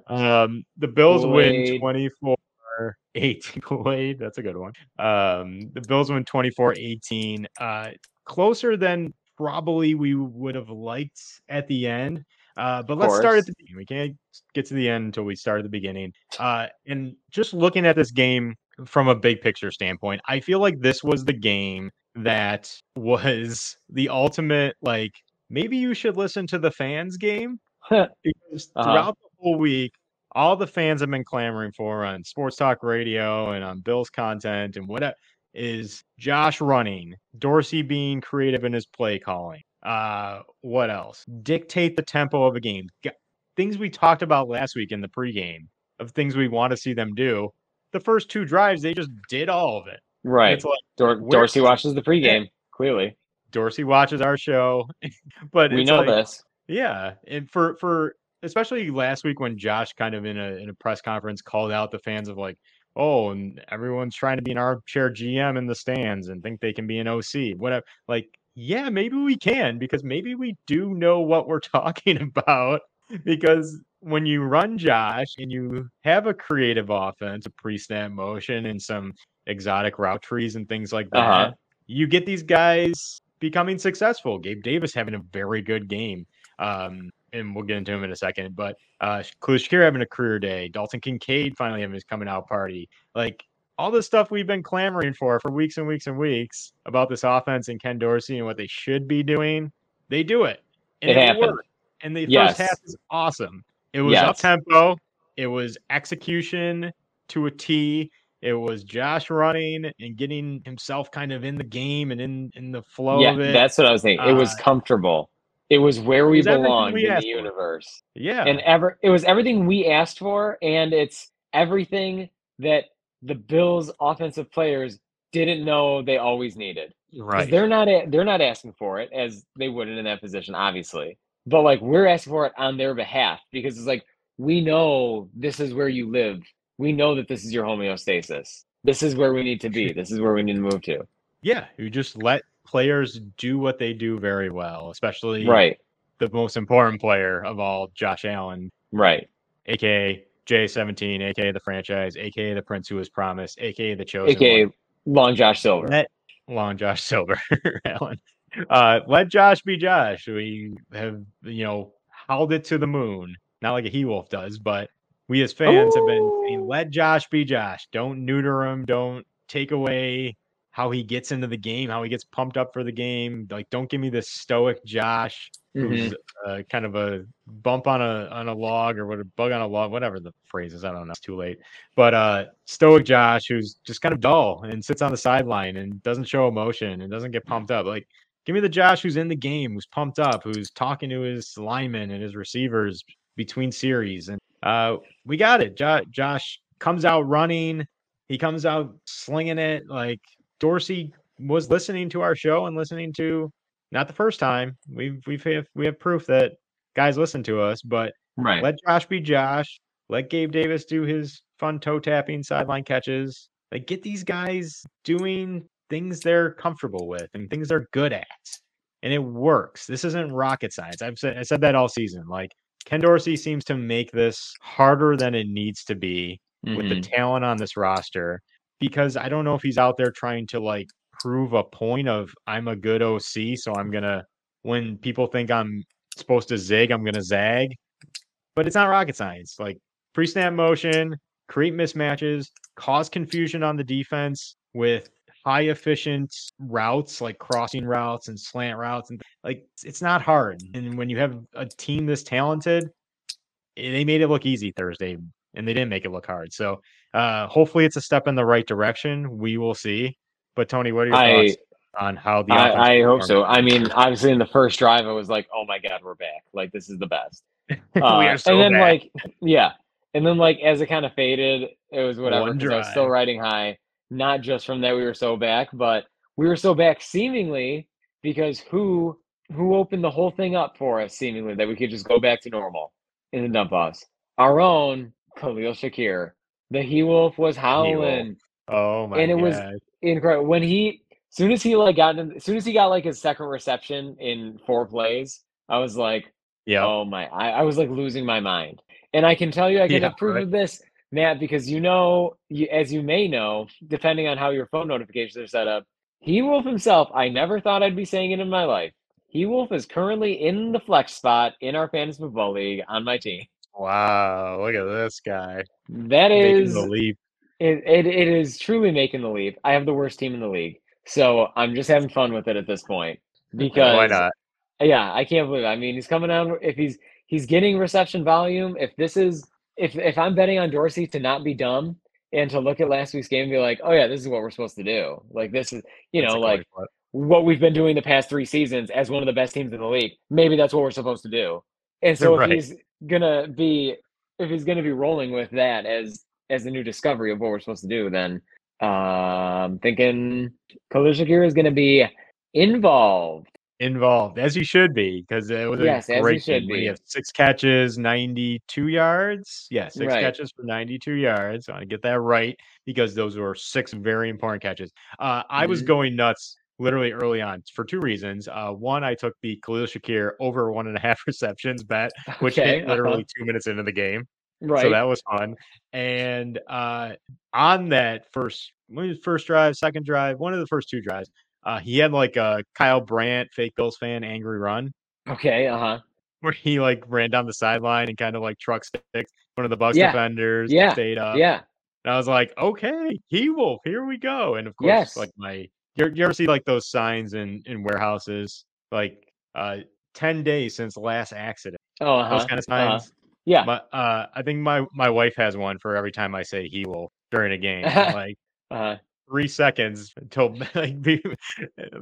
Um, the Bills win Kool-Aid. 24 18. Kool-Aid, that's a good one. Um, the Bills win 24 18. Uh, closer than probably we would have liked at the end. Uh, but let's start at the beginning. We can't get to the end until we start at the beginning. Uh, and just looking at this game from a big picture standpoint, I feel like this was the game that was the ultimate, like, maybe you should listen to the fans game because Uh-huh. throughout the whole week, all the fans have been clamoring for on sports talk radio and on Bill's content and whatever is Josh running, Dorsey being creative in his play calling. Uh, what else? Dictate the tempo of a game. G- Things we talked about last week in the pregame of things we want to see them do. The first two drives, they just did all of it. Right. It's like Dor- Dorsey watches the pregame. Clearly, Dorsey watches our show, but we know like, this. Yeah, and for for especially last week when Josh kind of in a in a press conference called out the fans of like, oh, and everyone's trying to be an armchair GM in the stands and think they can be an OC, whatever. Like, yeah, maybe we can because maybe we do know what we're talking about. Because when you run Josh and you have a creative offense, a pre-snap motion, and some exotic route trees and things like that, Uh-huh. you get these guys becoming successful. Gabe Davis having a very good game. Um, and we'll get into him in a second. But uh Shakir having a career day, Dalton Kincaid finally having his coming out party. Like all the stuff we've been clamoring for for weeks and weeks and weeks about this offense and Ken Dorsey and what they should be doing, they do it. And It it, happened. worked. And the Yes. first half is awesome. It was Yes. up tempo. It was execution to a T. It was Josh running and getting himself kind of in the game and in in the flow yeah, of it. that's what I was saying. It was Uh, comfortable. It was where we was belonged we in the for. universe. yeah. and ever it was everything we asked for and it's everything that the bills offensive players didn't know they always needed. right. they're not they're not asking for it as they wouldn't in that position obviously but like we're asking for it on their behalf because it's like we know this is where you live. We know that this is your homeostasis. This is where we need to be. This is where we need to move to. Yeah, you just let players do what they do very well, especially right. the most important player of all, Josh Allen, right. Aka J17, aka the franchise, aka the Prince who was promised, aka the chosen aka one. long josh silver Let long Josh Silver, Allen. Uh, let Josh be Josh. We have, you know, howled it to the moon. Not like a he wolf does, but we as fans have been saying, let Josh be Josh. Don't neuter him. Don't take away how he gets into the game, how he gets pumped up for the game. Like, don't give me this stoic Josh Who's uh, kind of a bump on a on a log or what a bug on a log, whatever the phrase is. I don't know. It's too late. But uh stoic Josh, who's just kind of dull and sits on the sideline and doesn't show emotion and doesn't get pumped up. Like, give me the Josh who's in the game, who's pumped up, who's talking to his linemen and his receivers between series. And uh we got it. Jo- Josh comes out running. He comes out slinging it. Like Dorsey was listening to our show and listening to not the first time. We've we've have, we have proof that guys listen to us, but right let Josh be Josh. Let Gabe Davis do his fun toe tapping sideline catches. Like get these guys doing things they're comfortable with and things they're good at. And it works. This isn't rocket science. I've said I said that all season. Like Ken Dorsey seems to make this harder than it needs to be with the Mhm. talent on this roster because I don't know if he's out there trying to like prove a point of I'm a good OC, so I'm gonna when people think I'm supposed to zig, I'm gonna zag. But it's not rocket science. Like pre-snap motion, create mismatches, cause confusion on the defense with high efficient routes like crossing routes and slant routes and like it's not hard. And when you have a team this talented, they made it look easy Thursday and they didn't make it look hard. So uh hopefully it's a step in the right direction. We will see. But Tony, what are your I thoughts? on how the I, I hope so. I mean, obviously, in the first drive, I was like, "Oh my god, we're back! Like this is the best." we Uh, are so and then like, yeah, and then like as it kind of faded, it was whatever. I was still riding high, not just from that we were so back, but we were so back seemingly because who who opened the whole thing up for us seemingly that we could just go back to normal in the dump offs. Our own Khalil Shakir, the he wolf was howling oh my and it god. was incredible when he soon as he like got in, as soon as he got like his second reception in four plays i was like yeah. oh my I, I was like losing my mind and i can tell you i can Yeah, approve right. of this matt because you know you, as you may know depending on how your phone notifications are set up he wolf himself i never thought i'd be saying it in my life he wolf is currently in the flex spot in our fantasy football league on my team Wow, look at this guy. that Making is the leap. It, it it is truly making the leap. I have the worst team in the league, so I'm just having fun with it at this point because Why not? yeah, I can't believe. It. I mean, he's coming out if he's he's getting reception volume. If this is if if I'm betting on Dorsey to not be dumb and to look at last week's game and be like, oh yeah, this is what we're supposed to do. Like this is you That's know like flip. what we've been doing the past three seasons as one of the best teams in the league. Maybe that's what we're supposed to do. And so Right. if he's gonna be if he's gonna be rolling with that as as a new discovery of what we're supposed to do, then um thinking Khalil Shakir is gonna be involved. involved as he should be because it was Yes, a great game. We have six catches, 92 yards. Yeah, six Right. catches for 92 yards. I want to get that right because those were six very important catches. Uh, I was Mhm. going nuts literally early on for two reasons. Uh, one, I took the Khalil Shakir over one and a half receptions bet, which Okay, hit uh-huh. literally two minutes into the game. Right. So that was fun. And uh, on that first, first drive, second drive, one of the first two drives, uh, he had like a Kyle Brandt, fake Bills fan, angry run okay, uh-huh. where he like ran down the sideline and kind of like truck sticked one of the Bucs Yeah, defenders, yeah, stayed up. yeah. And I was like, okay, he wolf, here we go. And of course, Yes. like my, you, ever see like those signs in in warehouses, like uh, ten days since last accident, Oh, uh-huh. those kind of uh-huh. Yeah. But uh, I think my my wife has one for every time I say he will during a game. Like uh-huh. three seconds until like be,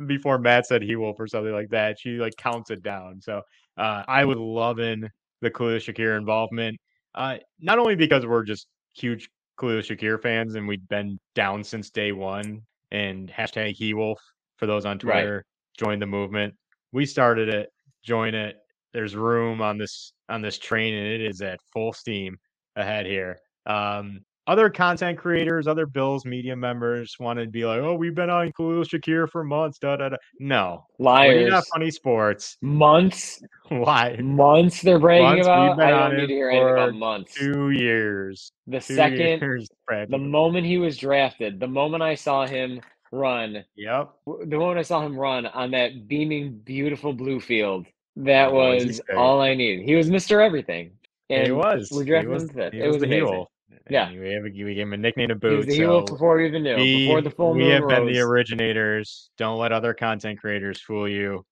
before Matt said he will for something like that. She like counts it down. So uh, I would love in the Khalil Shakir involvement. Uh, not only because we're just huge Khalil Shakir fans and we've been down since day one and hashtag he wolf for those on Right. Twitter, join the movement. We started it, join it. There's room on this on this train and it is at full steam ahead here. Um, other content creators, other Bills media members want to be like, "Oh, we've been on Khalil Shakir for months." Da da da. No, Liars. not funny sports. Months. Why? Months they're bragging Months, we've about. been I on don't need it to hear anything about for months. Two years. The Two second years. the moment he was drafted, the moment I saw him run, Yep. the moment I saw him run on that beaming, beautiful blue field, that he was all I needed. He was Mr. Everything. And he was. We He drafted was, him fifth. he It was was the amazing. heel. Yeah. We, have, we gave him a nickname to He boot. was the so before we even knew. we, before the full we moon have been the originators. Don't let other content creators fool you.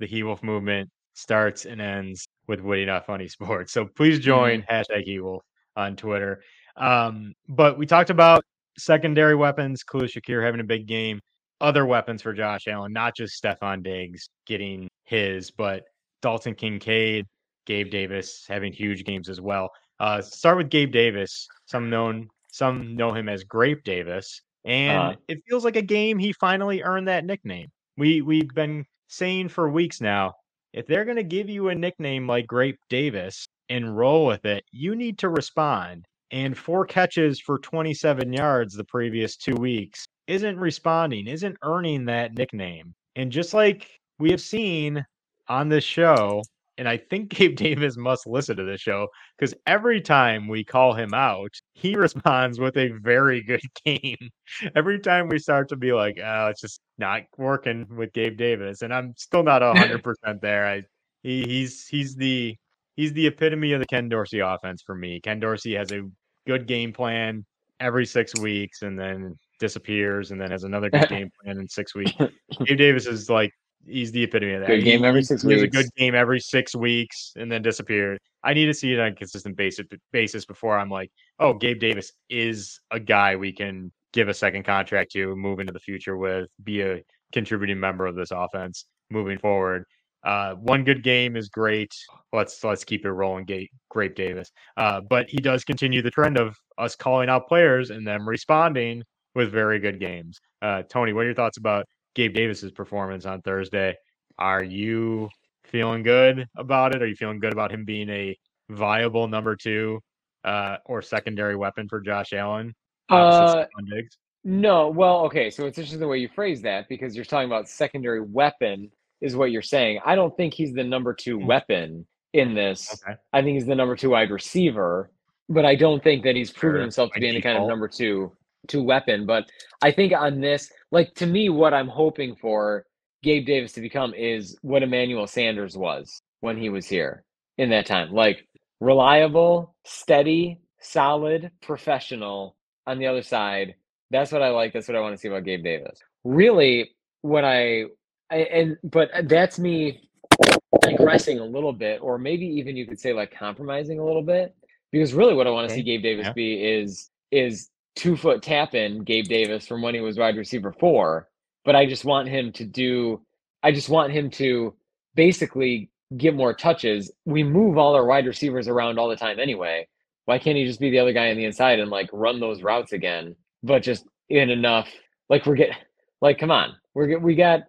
The He Wolf movement starts and ends with Witty Not Funny Sports. So please join Mm-hmm. hashtag He Wolf on Twitter. Um, but we talked about secondary weapons, Khalil Shakir having a big game, other weapons for Josh Allen, not just Stefon Diggs getting his, but Dalton Kincaid, Gabe Davis having huge games as well. Uh, start with Gabe Davis. Some known, some know him as Grape Davis, and Uh-huh. it feels like a game he finally earned that nickname. We we've been saying for weeks now, if they're going to give you a nickname like Grape Davis and roll with it, you need to respond. And four catches for 27 yards the previous two weeks isn't responding, isn't earning that nickname. And just like we have seen on this show, and I think Gabe Davis must listen to this show because every time we call him out, he responds with a very good game. every time we start to be like, oh, it's just not working with Gabe Davis, and I'm still not hundred percent there. I he, he's he's the he's the epitome of the Ken Dorsey offense for me. Ken Dorsey has a good game plan every six weeks and then disappears and then has another good game plan in six weeks. Gabe Davis is like he's the epitome of that. Good game He- every he- six he has a weeks. good game every six weeks and then disappears. I need to see it on a consistent basis basis before I'm like, oh, Gabe Davis is a guy we can give a second contract to, move into the future with, be a contributing member of this offense moving forward. Uh, one good game is great. Let's let's keep it rolling, Gabe, Grape Davis. Uh, but he does continue the trend of us calling out players and them responding with very good games. Uh, Tony, what are your thoughts about Gabe Davis's performance on Thursday? Are you feeling good about it? Are you feeling good about him being a viable number two uh, or secondary weapon for Josh Allen? Uh, No, well, okay, so it's interesting the way you phrase that because you're talking about secondary weapon is what you're saying. I don't think he's the number two Hmm. weapon in this. Okay. I think he's the number two wide receiver, but I don't think that he's proven Sure, himself to be any kind of number two two weapon. But I think on this, like to me, what I'm hoping for Gabe Davis to become is what Emmanuel Sanders was when he was here in that time. Like reliable, steady, solid, professional on the other side. That's what I like. That's what I want to see about Gabe Davis. Really, what I, I and but that's me digressing a little bit, or maybe even you could say like compromising a little bit, because really what I want to Okay, see Gabe Davis yeah. be is is two foot tap in Gabe Davis from when he was wide receiver four. But I just want him to do. I just want him to basically get more touches. We move all our wide receivers around all the time anyway. Why can't he just be the other guy on the inside and like run those routes again? But just in enough, like we're getting, like come on, we're get- we got,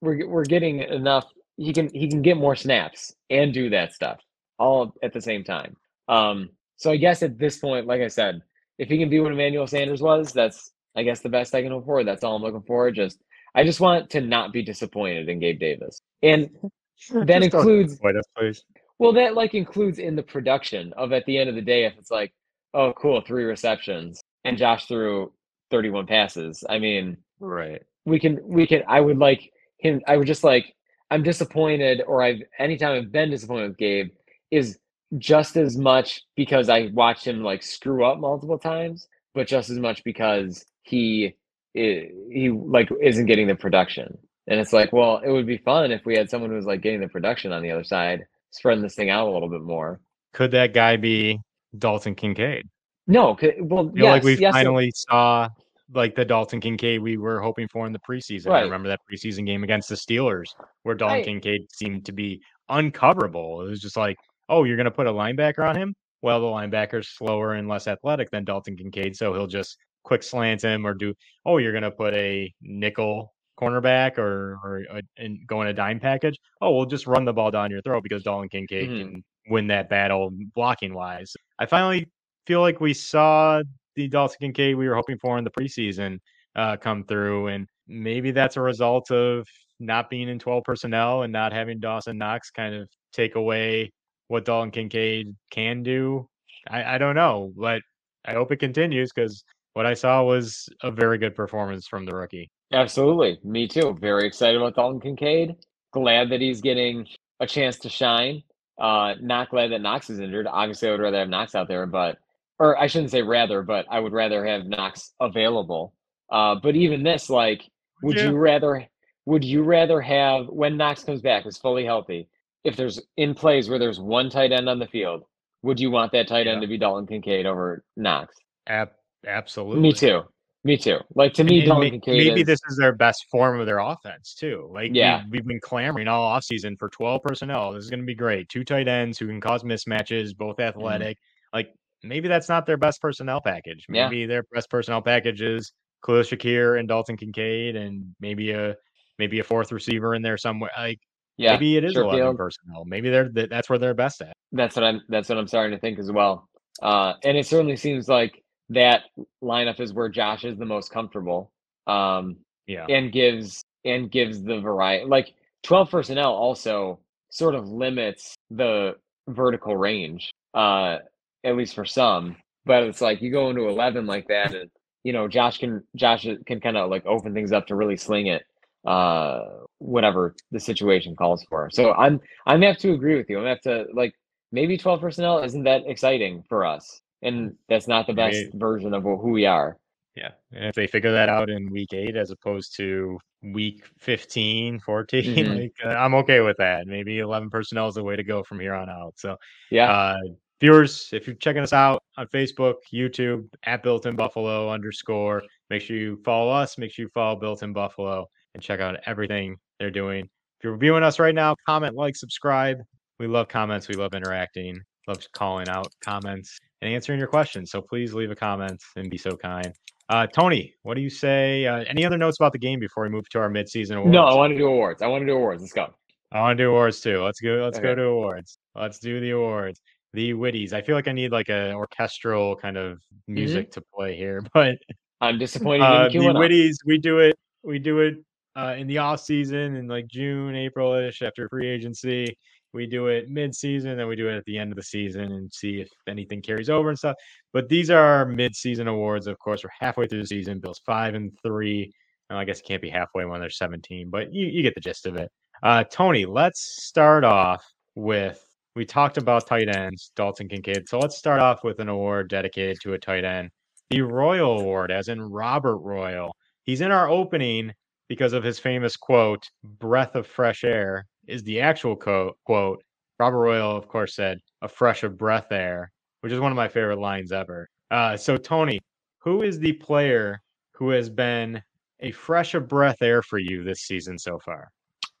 we're we're getting enough. He can he can get more snaps and do that stuff all at the same time. Um, so I guess at this point, like I said, if he can be what Emmanuel Sanders was, that's I guess the best I can hope for. That's all I'm looking for. Just I just want to not be disappointed in Gabe Davis, and that Just includes disappoint us, please. well, that like includes in the production of at the end of the day, if it's like, oh, cool, three receptions and Josh threw 31 passes. I mean, Right. we can, we can, I would like him, I would just like, I'm disappointed, or I've, anytime I've been disappointed with Gabe, is just as much because I watched him like screw up multiple times, but just as much because he, he like isn't getting the production. And it's like, well, it would be fun if we had someone who was like getting the production on the other side, spreading this thing out a little bit more. Could that guy be Dalton Kincaid? No, well, yes, like we yes, it- finally saw like the Dalton Kincaid we were hoping for in the preseason. I remember that preseason game against the Steelers where Dalton Right. Kincaid seemed to be uncoverable. It was just like, oh, you're going to put a linebacker on him? Well, the linebacker's slower and less athletic than Dalton Kincaid, so he'll just quick slant him or do. Oh, you're going to put a nickel cornerback or or a, and go in a dime package. Oh, we'll just run the ball down your throat because Dalton Kincaid Mhm. can win that battle blocking wise. I finally feel like we saw the Dalton Kincaid we were hoping for in the preseason uh, come through, and maybe that's a result of not being in 12 personnel and not having Dawson Knox kind of take away what Dalton Kincaid can do. I, I don't know, but I hope it continues because what I saw was a very good performance from the rookie. Absolutely. Me too. Very excited about Dalton Kincaid. Glad that he's getting a chance to shine. Uh, not glad that Knox is injured. Obviously, I would rather have Knox out there, but, or I shouldn't say rather, but I would rather have Knox available. Uh, but even this, like, would Yeah. you rather, would you rather have, when Knox comes back, is fully healthy, if there's in plays where there's one tight end on the field, would you want that tight end to be Dalton Kincaid over Knox? Ab- absolutely. Me too. Me too. Like, to And me, then Dalton Kincaid maybe is, this is their best form of their offense too. Like Yeah. we've, we've been clamoring all offseason for 12 personnel. This is going to be great. Two tight ends who can cause mismatches, both Mm-hmm. athletic. Like maybe that's not their best personnel package. Yeah. Maybe their best personnel package is Khalil Shakir and Dalton Kincaid, and maybe a maybe a fourth receiver in there somewhere. Like yeah, maybe it is 11 personnel. Maybe they're that's where they're best at. That's what I'm. That's what I'm starting to think as well. Uh, and it certainly seems like that lineup is where Josh is the most comfortable, um, Yeah. and gives and gives the variety. Like twelve personnel also sort of limits the vertical range, uh, at least for some. But it's like you go into eleven like that, and you know Josh can Josh can kind of like open things up to really sling it, uh, whatever the situation calls for. So I'm I'm have to agree with you. I'm have to like maybe 12 personnel isn't that exciting for us. And that's not the best version of who we are. Yeah. And if they figure that out in week eight as opposed to week 15, 14, Mhm. like uh, I'm okay with that. Maybe 11 personnel is the way to go from here on out. So, Yeah. uh, viewers, if you're checking us out on Facebook, YouTube, at Built in Buffalo underscore, make sure you follow us. Make sure you follow Built in Buffalo. And check out everything they're doing. If you're viewing us right now, comment, like, subscribe. We love comments. We love interacting. Love calling out comments and answering your questions. So please leave a comment and be so kind. Uh, Tony, what do you say? Uh, any other notes about the game before we move to our midseason awards? No, I want to do awards. I want to do awards. Let's go. I want to do awards too. Let's go. Let's go to awards. Let's do the awards. The Witties. I feel like I need like an orchestral kind of music to play here, but I'm disappointed uh, the queue it up. Witties. We do it. We do it uh, in the off season in like June, April-ish after free agency. We do it mid-season, then we do it at the end of the season and see if anything carries over and stuff. But these are our mid-season awards. Of course, we're halfway through the season. Bills five and three. Well, I guess it can't be halfway when they're 17, but you, you get the gist of it. Uh, Tony, let's start off with we talked about tight ends, Dalton Kincaid. So let's start off with an award dedicated to a tight end, the Royal Award, as in Robert Royal. He's in our opening because of his famous quote, "Breath of fresh air" is the actual co- quote. Robert Royal, of course, said, "A fresh of breath air," which is one of my favorite lines ever. Uh, so Tony, who is the player who has been a fresh of breath air for you this season so far?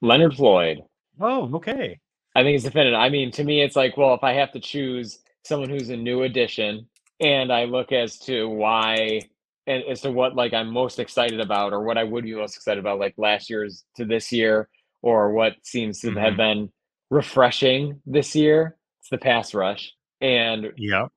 Leonard Floyd. Oh, okay. I think it's definitive. I mean, to me, it's like, well, if I have to choose someone who's a new addition, and I look as to why and as to what like I'm most excited about, or what I would be most excited about, like last year's to this year, or what seems to have Mhm. been refreshing this year, it's the pass rush. And Yep.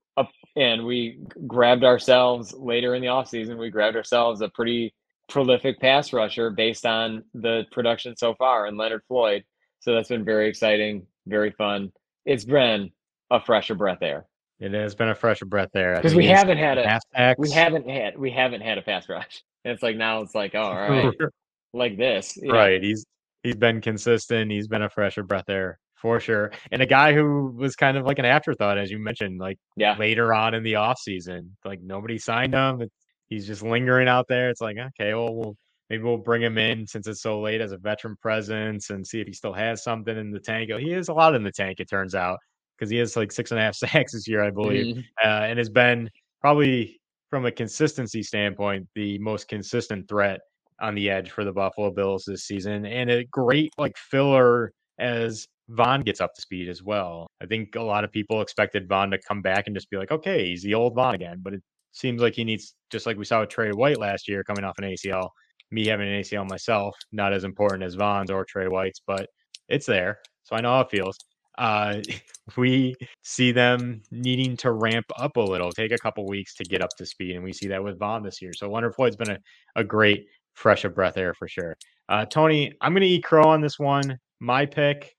and we grabbed ourselves later in the offseason, we grabbed ourselves a pretty prolific pass rusher based on the production so far and Leonard Floyd. So that's been very exciting, very fun. It's been a fresher breath air It has been a fresh breath there. Because we haven't had a pass sacks- we haven't had we haven't had a pass rush. And it's like now it's like oh, all right like this Yeah. right. He's he's been consistent. He's been a fresher breath there for sure. And a guy who was kind of like an afterthought, as you mentioned, like yeah later on in the off season. Like nobody signed him. It's, he's just lingering out there. It's like, okay, well, we'll maybe we'll bring him in since it's so late as a veteran presence and see if he still has something in the tank. He has a lot in the tank, it turns out, because he has like six and a half sacks this year, I believe, Mhm. uh, and has been probably from a consistency standpoint the most consistent threat on the edge for the Buffalo Bills this season, and a great like filler as Von gets up to speed as well. I think a lot of people expected Von to come back and just be like, okay, he's the old Von again, but it seems like he needs just like we saw with Tre White last year coming off an ACL. Me having an ACL myself, not as important as Von's or Tre White's, but it's there, so I know how it feels. Uh, we see them needing to ramp up a little, take a couple weeks to get up to speed, and we see that with Von this year. So Leonard Floyd's been a, a great fresh of breath air for sure. Uh, Tony, I'm going to eat crow on this one. My pick,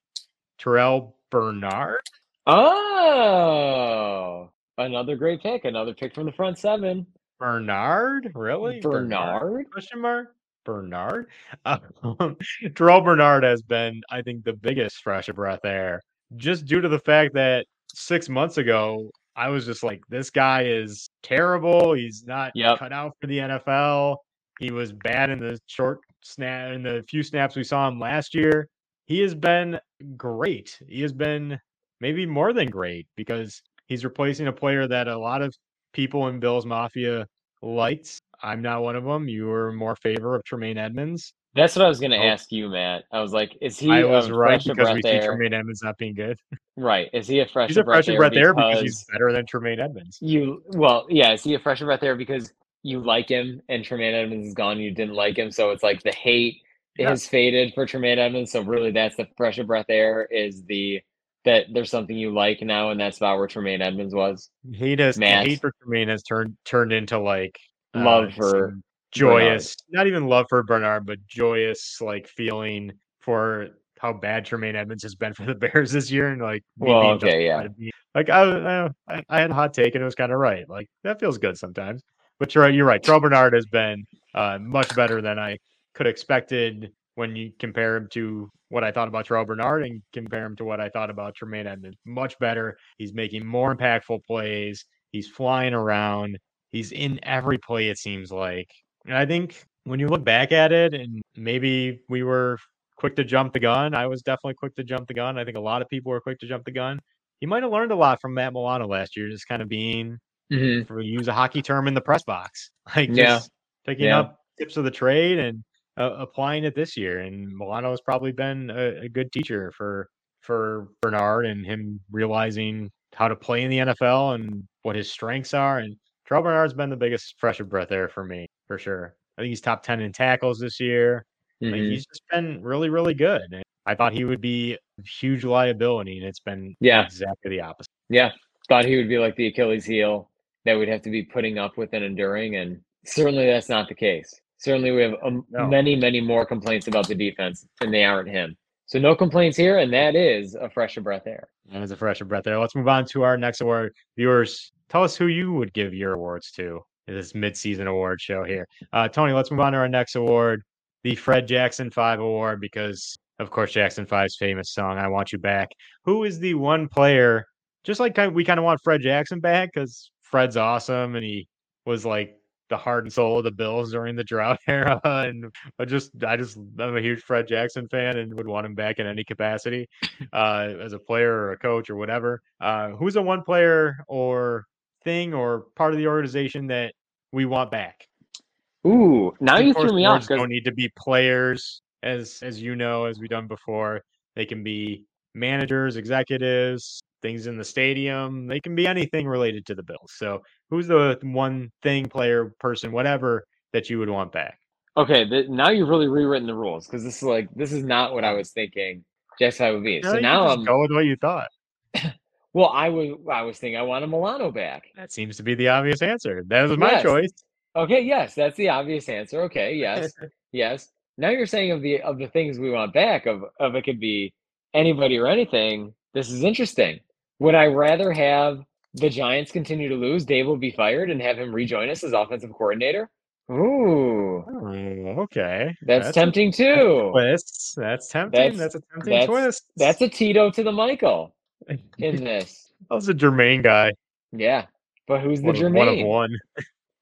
Terrel Bernard. oh another great pick another pick from the front seven Bernard, really? Bernard Question mark. Bernard. Um, Terrel Bernard has been, I think, the biggest fresh of breath air, just due to the fact that six months ago I was just like, this guy is terrible. He's not Yep. cut out for the NFL. He was bad in the short snap in the few snaps we saw him last year. He has been great. He has been maybe more than great because he's replacing a player that a lot of people in Bills Mafia liked. I'm not one of them. You were more favor of Tremaine Edmunds. That's what I was gonna Oh. ask you Matt I was like is he I was right because we breath see Tremaine Edmunds not being good. right is he a fresh He's a breath fresh air breath there because because he's better than Tremaine Edmunds. you well yeah is he a fresh breath air because you like him and Tremaine Edmunds is gone you didn't like him so it's like the hate Yeah. has faded for Tremaine Edmunds so really that's the fresh breath air is the that there's something you like now and that's about where Tremaine Edmunds was Hate has the Matt. hate for Tremaine has turned turned into like uh, Love for joyous, not even love for Bernard, but joyous like feeling for how bad Tremaine Edmunds has been for the Bears this year, and like Well, being okay, yeah. Like I, I, I had a hot take and it was kind of right. Like that feels good sometimes. But you're right. You're right. Terrel Bernard has been uh, much better than I could expected when you compare him to what I thought about Terrel Bernard and compare him to what I thought about Tremaine Edmunds. Much better. He's making more impactful plays. He's flying around. He's in every play, it seems like. And I think when you look back at it, and maybe we were quick to jump the gun, I was definitely quick to jump the gun. I think a lot of people were quick to jump the gun. He might have learned a lot from Matt Milano last year, just kind of being, Mhm. for use a hockey term, in the press box. Like Yeah. just picking Yeah. up tips of the trade and uh, applying it this year. And Milano has probably been a, a good teacher for for Bernard and him realizing how to play in the NFL and what his strengths are. And Terrel Bernard's been the biggest fresh of breath there for me, for sure. I think he's top 10 in tackles this year. Like, Mhm. he's just been really, really good. And I thought he would be a huge liability, and it's been Yeah. exactly the opposite. Yeah, thought he would be like the Achilles heel that we'd have to be putting up with and enduring, and certainly that's not the case. Certainly, we have um, No. many, many more complaints about the defense than they aren't him. So no complaints here, and that is a fresh of breath air. And as a fresh of breath air. let's move on to our next award. Viewers, tell us who you would give your awards to in this mid-season award show here. Uh, Tony, let's move on to our next award, the Fred Jackson Five Award, because of course Jackson Five's famous song "I Want You Back." Who is the one player? Just like we kind of want Fred Jackson back because Fred's awesome and he was like the heart and soul of the Bills during the drought era. And I just, I just, I'm a huge Fred Jackson fan and would want him back in any capacity, uh, as a player or a coach or whatever. Uh, who's the one player or thing or part of the organization that we want back? Ooh, now you threw me off don't need to be players, as as you know, as we've done before. They can be managers, executives, things in the stadium. They can be anything related to the Bills. So, who's the one thing, player, person, whatever that you would want back? okay, th- now you've really rewritten the rules because this is like this is not what I was thinking. Just how it would be. So now I'm go with what you thought. Well. I was I was thinking I want a Milano back. That seems to be the obvious answer. That was my Yes. choice. Okay, yes, that's the obvious answer. Okay, yes, yes. Now you're saying of the of the things we want back of of it could be anybody or anything. This is interesting. Would I rather have the Giants continue to lose, Daboll be fired, and have him mm-hmm. rejoin us as offensive coordinator? Ooh, Oh, okay. that's, a- tempting a too. twist. That's tempting. That's- That's, a tempting that's- twist. That's a Tito to the Michael in this. that was a Jermaine guy. Yeah, but who's the of, one of one.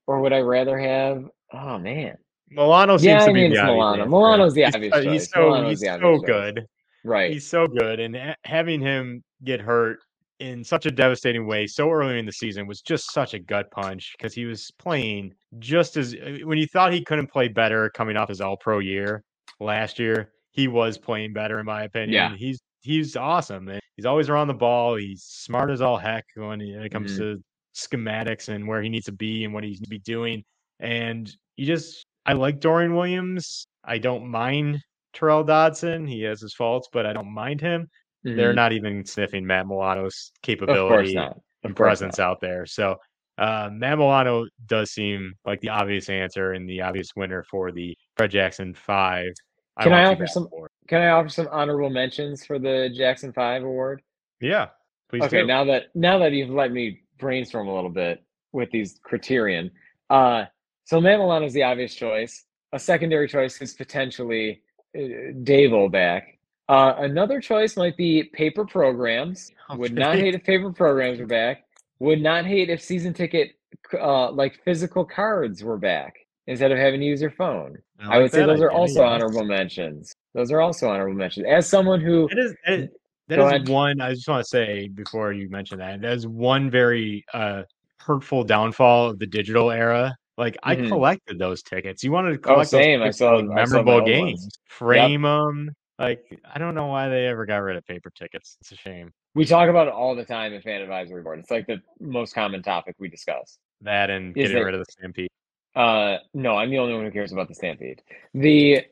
Or would I rather have? Oh man, Milano seems Yeah, to I be mean, the it's obvious Milano. answer. Milano's the obvious so- He's choice. so Milano's he's the so obvious choice. good. right? He's so good, and ha- having him get hurt in such a devastating way so early in the season was just such a gut punch because he was playing just as uh, when you thought he couldn't play better coming off his All Pro year last year. He was playing better, in my opinion. Yeah. he's he's awesome. And he's always around the ball. He's smart as all heck when it when it comes Mm-hmm. to schematics and where he needs to be and what he needs to be doing. And you just, I like Dorian Williams. I don't mind Tyrel Dodson. He has his faults, but I don't mind him. They're Mhm. not even sniffing Matt Milano's capability and presence out there. So uh, Matt Milano does seem like the obvious answer and the obvious winner for the Fred Jackson Five. Can I offer some-. Can I offer some honorable mentions for the Jackson Five Award? Yeah, please okay, do. now that now that you've let me brainstorm a little bit with these criterion, uh, so Matt Milano's the obvious choice. A secondary choice is potentially uh, Dave back. Uh, another choice might be paper programs. Would not hate if paper programs were back. Would not hate if season ticket, uh, like physical cards were back instead of having to use your phone. I, like would say that those are also yes. honorable mentions. Those are also honorable mentions. As someone who, That is that is, that ahead. one. I just want to say before you mention that that is one very uh, hurtful downfall of the digital era. Like I Mhm. collected those tickets. You wanted to collect same. I those tickets saw- for I saw my memorable old ones. games, frame them. Like I don't know why they ever got rid of paper tickets. It's a shame. we talk about it all the time in fan advisory board. It's like the most common topic we discuss. That and Is getting there- rid of the stampede. Uh, no, I'm the only one who cares about the stampede. The,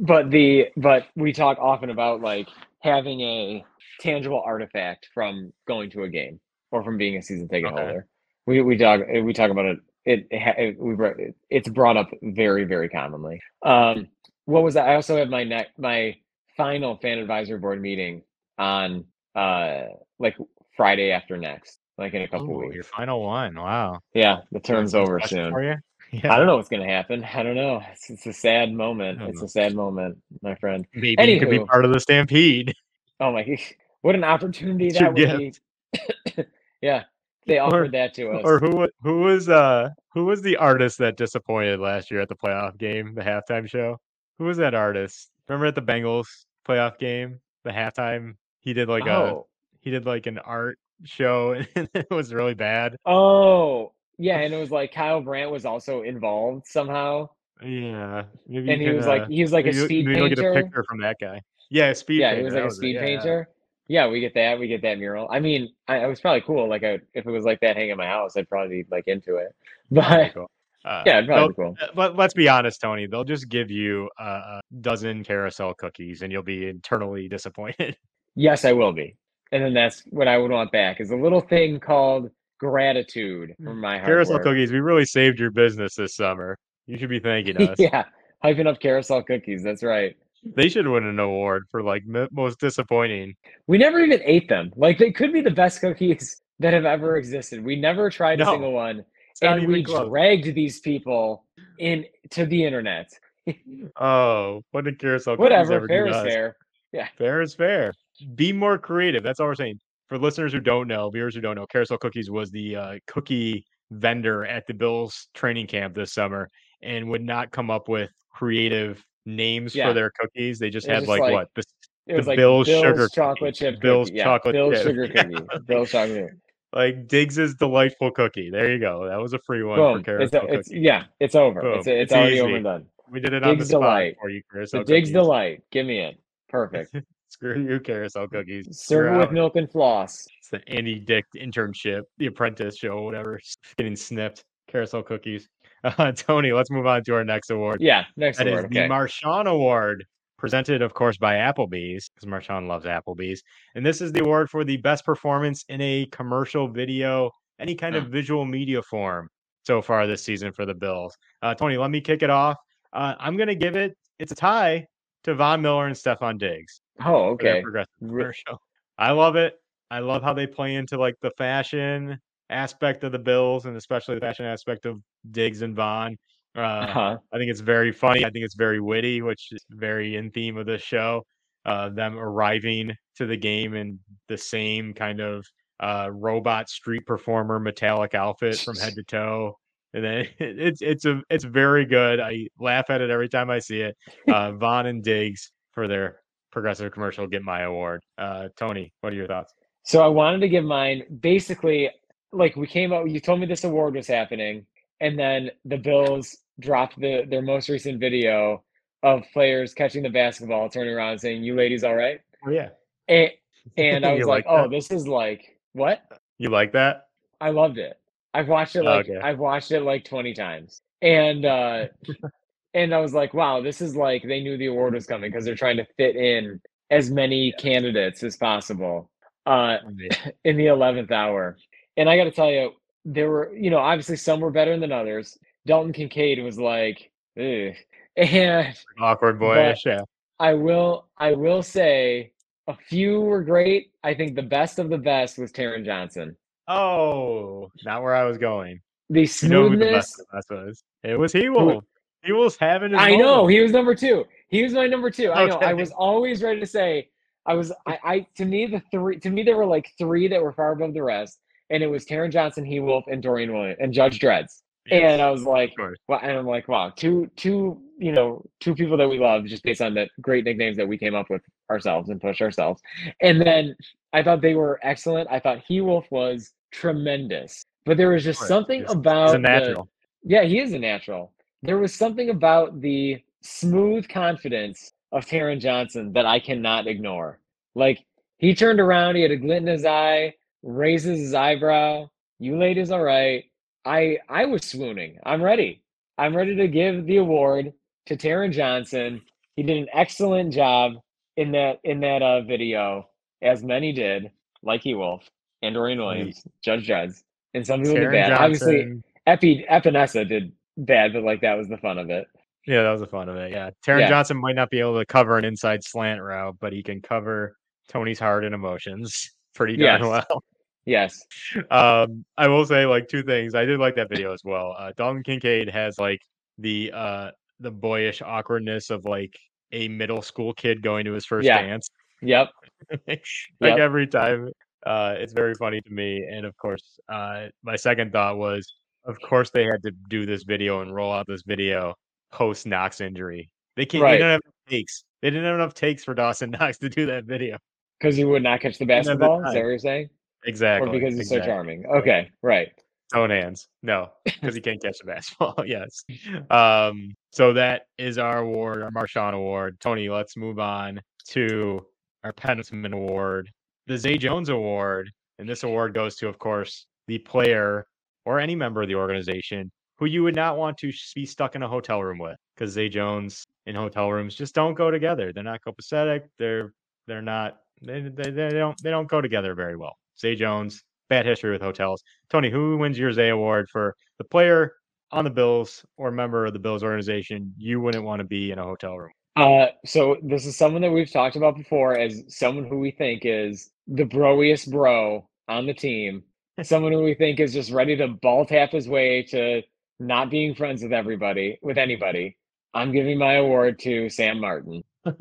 but the, but we talk often about like having a tangible artifact from going to a game or from being a season ticket Okay. holder. We we talk we talk about it. It, it, it it's brought up very very commonly. Um, what was that? I also have my neck my final fan advisory board meeting on uh like Friday after next, like in a couple Ooh, weeks. your final one. Wow. Yeah, the term's over soon. For you? Yeah. I don't know what's gonna happen. I don't know. It's, it's a sad moment. It's know. a sad moment, my friend. Maybe you could be part of the stampede. Oh my, what an opportunity that would be. yeah, they offered that to us. Or who who was uh who was the artist that disappointed last year at the playoff game, the halftime show? Who was that artist? Remember at the Bengals playoff game, the halftime? He did like a oh, he did like an art show and it was really bad. oh, yeah, and it was like Kyle Brandt was also involved somehow. Yeah, maybe and he can, was like uh, he was like a maybe you'll- speed maybe painter. get a picture from that guy. Yeah, speed. yeah, painter, he was like a speed yeah. painter. Yeah, we get that. We get that mural. I mean, I, it was probably cool. Like, I, if it was like that hanging in my house, I'd probably be like into it. But cool. Uh, yeah, probably cool. uh, But let's be honest, Tony. They'll just give you a, a dozen carousel cookies, and you'll be internally disappointed. Yes, I will be. And then that's what I would want back is a little thing called gratitude for mm. my hard carousel work. cookies. We really saved your business this summer. You should be thanking us. yeah, hyping up carousel cookies. That's right. They should win an award for like most disappointing. We never even ate them. Like they could be the best cookies that have ever existed. We never tried a single one, and we close. dragged these people in to the internet. Oh, what did carousel cookies Whatever, ever fair do is us? fair. Yeah, fair is fair. Be more creative. That's all we're saying. For listeners who don't know, viewers who don't know, Carousel Cookies was the uh, cookie vendor at the Bills training camp this summer and would not come up with creative names Yeah. for their cookies. They just had just like, like what? The, It was The like Bill's Bill's, sugar chocolate cookie. chip Bill's. Yeah, chocolate Bill's chip. sugar Yeah. cookie. Bill's chocolate. like Diggs's delightful cookie. There you go. That was a free one Boom. for It's, Carousel it's Cookie. yeah. It's over. Boom. It's it's, It's already easy. over and done. We did it on the spot Delight. for you, The Diggs delight. Give me it. Perfect. Screw you, Carousel Cookies. Serve with milk and floss. It's the Andy Dick internship, the apprentice show, whatever. Getting snipped. Carousel cookies. Uh, Tony, let's move on to our next award. Yeah. Next That is award. the Okay. Marshawn Award, presented, of course, by Applebee's, because Marshawn loves Applebee's. And this is the award for the best performance in a commercial video, any kind of visual media form so far this season for the Bills. Uh, Tony, let me kick it off. Uh, I'm going to give it, it's a tie to Von Miller and Stefon Diggs. Oh, okay. progressive Re- commercial. I love it. I love how they play into like the fashion aspect of the Bills and especially the fashion aspect of Diggs and Von. Uh, Uh-huh. I think it's very funny. I think it's very witty, which is very in theme of this show. Uh, them arriving to the game in the same kind of uh, robot street performer metallic outfit from head to toe. And then it's it's a it's very good. I laugh at it every time I see it. Uh, Von and Diggs for their progressive commercial get my award. Uh, Tony, what are your thoughts? So I wanted to give mine basically like we came out, you told me this award was happening, and then the Bills dropped the their most recent video of players catching the basketball, turning around and saying, You ladies all right? Oh yeah, And, and I was like like, Oh, this is like what? you like that? I loved it. I've watched it like Okay. I've watched it like 20 times. And uh and I was like, wow, this is like they knew the award was coming because they're trying to fit in as many candidates as possible uh in the 11th hour. And I got to tell you, there were, you know, obviously some were better than others. Dalton Kincaid was like, Ugh. and Awkward boyish. Yeah. I will I will say a few were great. I think the best of the best was Taron Johnson. Oh, not where I was going. The You know who the smoothness best of the best was? It was he Wolf. He was having his I know he was number two. He was my number two. I know. I was always ready to say. I was. I. I. To me, the three. To me, there were like three that were far above the rest, and it was Taron Johnson, He Wolf, and Dorian Williams, and Judge Dreads. And I was like, wow. And I'm like, wow, two, two, you know, two people that we love just based on the great nicknames that we came up with ourselves and pushed ourselves. And then I thought they were excellent. I thought He Wolf was tremendous, but there was just something He's- about He's a the- yeah, he is a natural. There was something about the smooth confidence of Taron Johnson that I cannot ignore. Like he turned around, he had a glint in his eye, raises his eyebrow. You ladies, all right. I I was swooning. I'm ready. I'm ready to give the award to Taron Johnson. He did an excellent job in that in that uh, video, as many did, like he Wolf and Dorian Williams, Judge Judds, and some people did bad. Obviously, Johnson- Epi Epenesa did bad, but like that was the fun of it. Yeah, that was the fun of it. Yeah. Taron Yeah. Johnson might not be able to cover an inside slant route, but he can cover Tony's heart and emotions pretty darn Yes. well. Yes. Um, I will say like two things. I did like that video as well. Uh, Dalton Kincaid has like the uh the boyish awkwardness of like a middle school kid going to his first Yeah. dance. Yep. like Yep. every time. Uh, it's very funny to me. And of course, uh, my second thought was, of course, they had to do this video and roll out this video post Knox injury. They can't. Right. They didn't have enough takes. They didn't have enough takes for Dawson Knox to do that video. Because he would not catch the basketball. Is that what you're saying? Exactly. Or because he's so charming. Okay. Right. Stone hands. No, because he can't catch the basketball. yes. Um, so that is our award, our Marshawn Award. Tony, let's move on to our penultimate award, the Zay Jones Award. And this award goes to, of course, the player or any member of the organization who you would not want to be stuck in a hotel room with. Because Zay Jones in hotel rooms just don't go together. They're not copacetic. They're they're not they, they, they don't they don't go together very well. Zay Jones, bad history with hotels. Tony, who wins your Zay Award for the player on the Bills or member of the Bills organization you wouldn't want to be in a hotel room? Uh, so this is someone that we've talked about before as someone who we think is the broiest bro on the team. Someone who we think is just ready to ball tap his way to not being friends with everybody, with anybody. I'm giving my award to Sam Martin.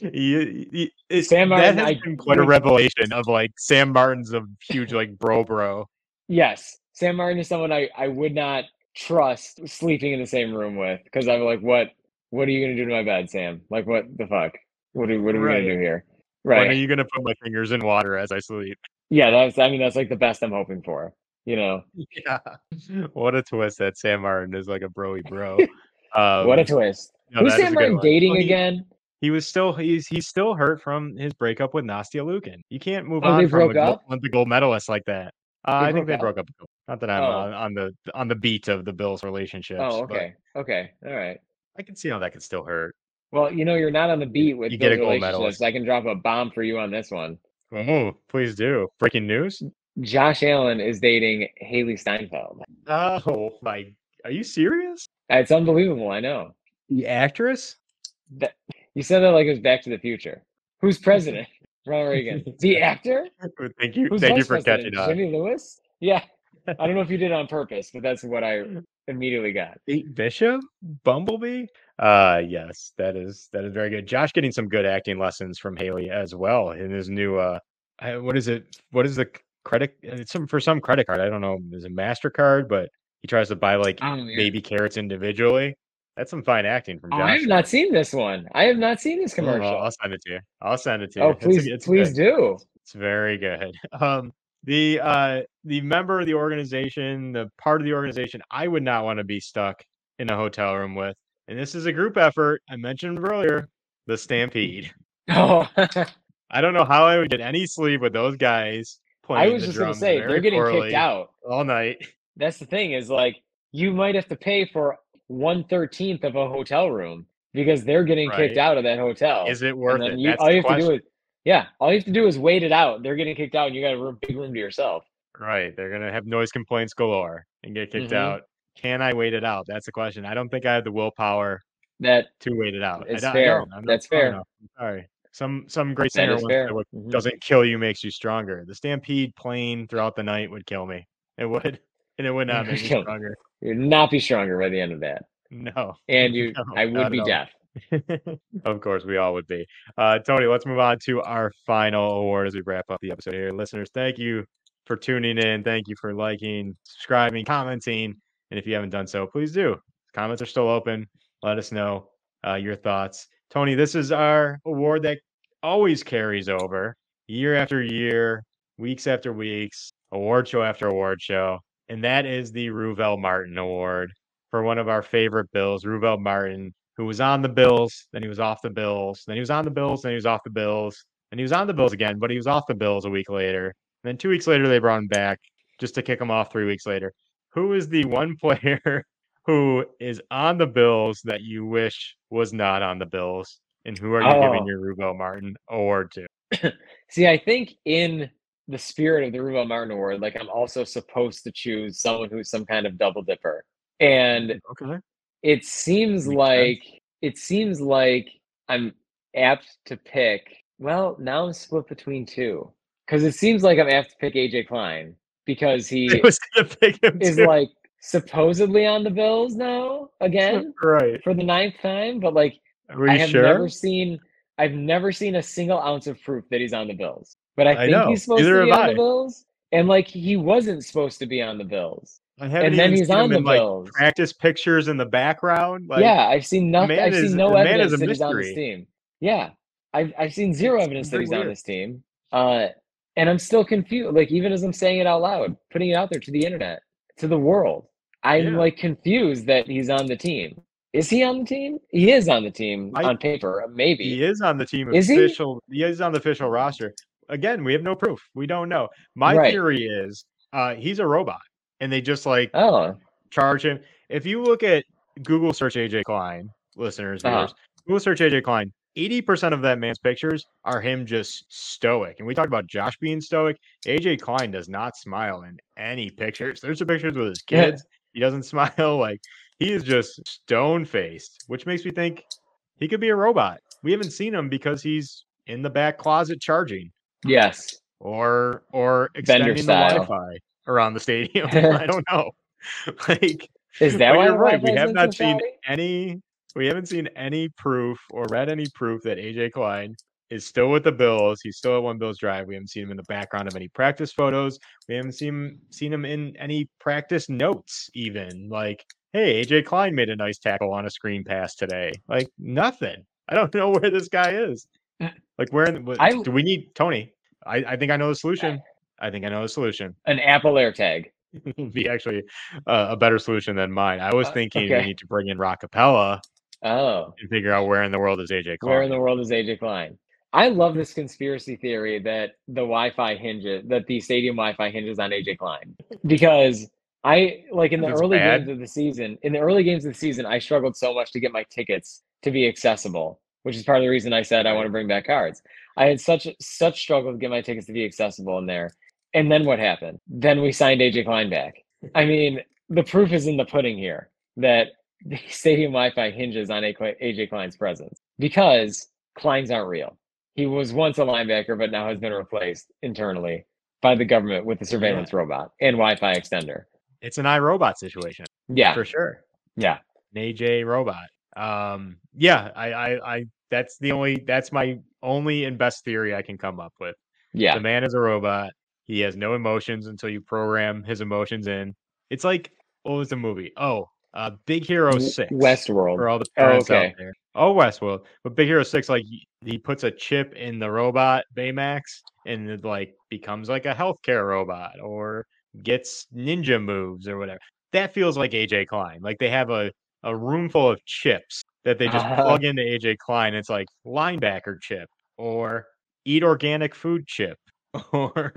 You, you, it, Sam Martin, that has I been quite a revelation of like Sam Martin's a huge like bro bro. Yes, Sam Martin is someone I, I would not trust sleeping in the same room with because I'm like, what what are you gonna do to my bed, Sam? Like, what the fuck? What are, what are we Right. gonna do here? Right? When are you gonna put my fingers in water as I sleep? Yeah, that's I mean that's like the best I'm hoping for. You know, Yeah. What a twist that Sam Martin is like a broy bro. Um, what a twist. no, Who's Sam Martin dating Well, he- again? He was still he's he's still hurt from his breakup with Nastia Liukin. You can't move Oh, on from broke? Olympic gold medalist like that. Uh, I think they up? broke up. Not that I'm Oh. on, on the on the beat of the Bills' relationships. Oh, okay, okay, all right. I can see how that could still hurt. Well, you know, you're not on the beat with you get a gold medalist. I can drop a bomb for you on this one. Oh, please do. Breaking news. Josh Allen is dating Hailee Steinfeld. Oh my! Are you serious? Uh, it's unbelievable. I know. The actress? That you said that like it was Back to the Future. Who's president? Ronald Reagan. The actor? Thank you. Who's Thank you for president? catching on. Jimmy Lewis? Yeah. I don't know if you did it on purpose, but that's what I immediately got. Bishop, Bumblebee. Uh yes, that is that is very good. Josh getting some good acting lessons from Hailee as well in his new uh what is it? What is the credit? It's some for some credit card. I don't know. Is it Mastercard? But he tries to buy like Oh, yeah. baby carrots individually. That's some fine acting from Oh, Josh. I have not seen this one. I have not seen this Oh, commercial. I'll send it to you. I'll send it to you. Oh, It's please, it's please good. do. It's very good. Um, the uh, the member of the organization, the part of the organization, I would not want to be stuck in a hotel room with. And this is a group effort. I mentioned earlier, the Stampede. Oh, I don't know how I would get any sleep with those guys playing. I was the just gonna say they're getting kicked out. all night. That's the thing is like you might have to pay for one thirteenth of a hotel room because they're getting kicked out of that hotel. Is it And worth it? you, all you have to do is yeah, all you have to do is wait it out. They're getting kicked out, and you got a room, big room to yourself. Right. They're gonna have noise complaints galore and get kicked Mhm. out. Can I wait it out? That's the question. I don't think I have the willpower That to wait it out. It's fair. That's fair. sorry. Some some great singer once fair. said, what Mhm. doesn't kill you makes you stronger. The stampede playing throughout the night would kill me. It would, and it would not make me stronger. You'd not be stronger by the end of that, No, and you, No, I would be deaf. Of course, we all would be. Uh, Tony, let's move on to our final award as we wrap up the episode here. Listeners, thank you for tuning in. Thank you for liking, subscribing, commenting. And if you haven't done so, please do. Comments are still open. Let us know uh, your thoughts. Tony, this is our award that always carries over year after year, weeks after weeks, award show after award show. And that is the Ruvell Martin Award for one of our favorite Bills, Ruvell Martin, who was on the Bills, then he was off the Bills, then he was on the Bills, then he was off the Bills, and he was on the Bills again, but he was off the Bills a week later. And then two weeks later, they brought him back just to kick him off three weeks later. Who is the one player who is on the Bills that you wish was not on the Bills? And who are you oh. giving Oh. your Ruvell Martin award to? See, I think in the spirit of the Ruben Martin Award, like I'm also supposed to choose someone who's some kind of double dipper, and Okay. It seems Makes sense. like it seems like I'm apt to pick. Well, now I'm split between two because it seems like I'm apt to pick AJ Klein because he was gonna pick him is too. like supposedly on the Bills now again right. for the ninth time, but like I have sure? never seen I've never seen a single ounce of proof that he's on the Bills. But I I think know. he's supposed Neither to be on I. the Bills. And like he wasn't supposed to be on the Bills. I haven't And then he's seen on him the in like Bills. practice pictures in the background. Like, yeah, I've seen nothing. I've is- seen no the man is evidence that he's on this team. Yeah, I've I've seen zero evidence that he's on weird. this team. Uh, and I'm still confused. Like even as I'm saying it out loud, putting it out there to the internet, to the world. I'm Yeah. like confused that he's on the team. Is he on the team? He is on the team I- on paper, maybe. He is on the team Is he? official. He? is on the official roster. Again, we have no proof. We don't know. My Right. theory is uh, he's a robot, and they just like Oh, charge him. If you look at Google search AJ Klein, listeners, Uh-huh. viewers, Google search AJ Klein, 80% of that man's pictures are him just stoic. And we talked about Josh being stoic. AJ Klein does not smile in any pictures. There's some pictures with his Yeah. kids. He doesn't smile. Like he is just stone faced, which makes me think he could be a robot. We haven't seen him because he's in the back closet charging yes. or or extending the. Wi-Fi around the stadium. I don't know. like Is that why you're right. We have not seen any. We haven't seen any proof or read any proof that AJ Klein is still with the Bills. He's still at One Bills Drive. We haven't seen him in the background of any practice photos. We haven't seen seen him in any practice notes. Even like, hey, AJ Klein made a nice tackle on a screen pass today. Like nothing. I don't know where this guy is. Mm. Like where in the, I- do we need Tony? I, I think I know the solution. I think I know the solution. An Apple AirTag. would be actually uh, a better solution than mine. I was Uh, thinking okay. we need to bring in Rockapella Oh, and figure out where in the world is AJ Klein. where in the world is AJ Klein? I love this conspiracy theory that the Wi-Fi hinges, that the stadium Wi-Fi hinges on AJ Klein, because I like in the early bad? games of the season. In the early games of the season, I struggled so much to get my tickets to be accessible, which is part of the reason I said I want to bring back cards. I had such such struggle to get my tickets to be accessible in there. And then what happened? Then we signed AJ Klein back. I mean, the proof is in the pudding here that the stadium Wi-Fi hinges on AJ Klein's presence because Klein's aren't real. He was once a linebacker, but now has been replaced internally by the government with a surveillance robot and Wi-Fi extender. It's an iRobot situation Yeah, for sure. yeah. An AJ robot. Um, yeah, I, I, I, that's the only, that's my only and best theory I can come up with. Yeah. The man is a robot. He has no emotions until you program his emotions in. It's like, what was the movie? Oh, uh, Big Hero 6. Westworld. for all the Oh, parents okay. out there. Oh, Westworld. But Big Hero Six, like he- he puts a chip in the robot Baymax, and it like becomes like a healthcare robot, or gets ninja moves or whatever. That feels like AJ Klein. Like they have a a room full of chips that they just Uh-huh. plug into AJ Klein. It's like linebacker chip, or eat organic food chip, or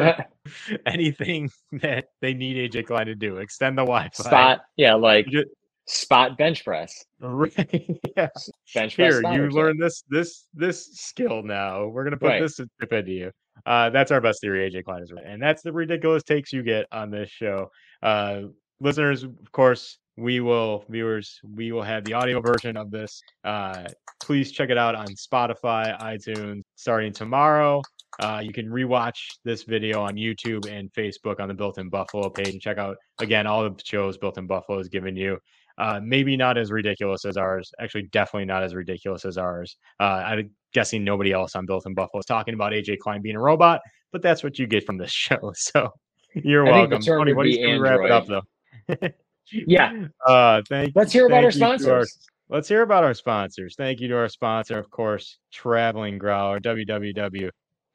anything that they need AJ Klein to do. Extend the Wi-Fi. Spot. Yeah, like You ju- spot bench press. Right. yeah. Bench press. Here, spotter you learn this this this skill now. We're gonna put Right. this tip into you. Uh, that's our best theory, AJ Klein is right, and that's the ridiculous takes you get on this show. Uh, listeners, of course, we will viewers, we will have the audio version of this. Uh, please check it out on Spotify, iTunes, starting tomorrow. Uh, you can rewatch this video on YouTube and Facebook on the Built in Buffalo page and check out again all the shows Built in Buffalo has given you. Uh, maybe not as ridiculous as ours. Actually, definitely not as ridiculous as ours. Uh, I'm guessing nobody else on Built in Buffalo is talking about AJ Klein being a robot, but that's what you get from this show. So you're I welcome. Tony, what do you wrap it up though? Yeah. Uh, thank. Let's hear about our to our- sponsors. Let's hear about our sponsors. Thank you to our sponsor, of course, Traveling Growler,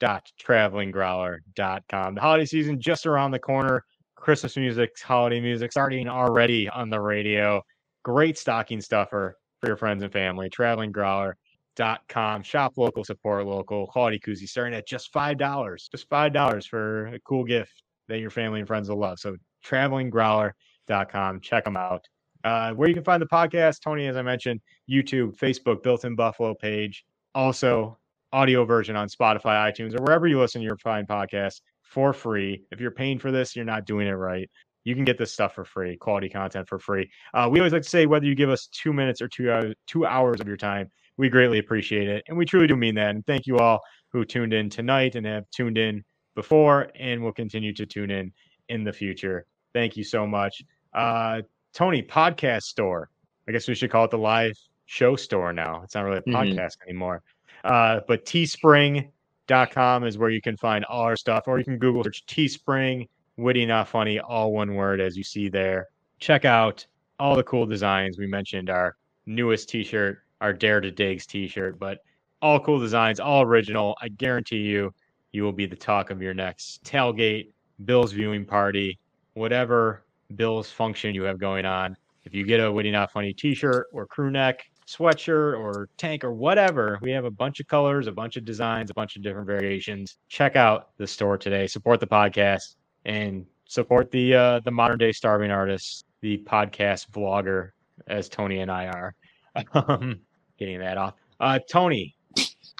www.travelinggrowler.com. The holiday season just around the corner. Christmas music, holiday music starting already on the radio. Great stocking stuffer for your friends and family. Travelinggrowler.com. Shop local, support local. Quality koozie starting at just $5. Just $5 for a cool gift that your family and friends will love. So travelinggrowler.com. Check them out. Uh, where you can find the podcast, Tony, as I mentioned, YouTube, Facebook, Built in Buffalo page, also audio version on Spotify, iTunes, or wherever you listen to your fine podcasts for free. If you're paying for this, you're not doing it right. You can get this stuff for free, quality content for free. Uh, we always like to say whether you give us two minutes or two hours, two hours of your time, we greatly appreciate it, and we truly do mean that. And thank you all who tuned in tonight and have tuned in before, and will continue to tune in in the future. Thank you so much. Uh, Tony, podcast store. I guess we should call it the live show store now. It's not really a Mhm. podcast anymore. Uh, but teespring.com is where you can find all our stuff, or you can Google search Teespring, witty, not funny, all one word, as you see there. Check out all the cool designs. We mentioned our newest t shirt, our Dare to Digs t shirt, but all cool designs, all original. I guarantee you, you will be the talk of your next tailgate, Bills viewing party, whatever Bills function you have going on. If you get a Witty Not Funny t-shirt or crew neck, sweatshirt or tank or whatever, we have a bunch of colors, a bunch of designs, a bunch of different variations. Check out the store today. Support the podcast and support the uh, the modern day starving artist, the podcast vlogger, as Tony and I are. Um, getting that off. Uh, Tony,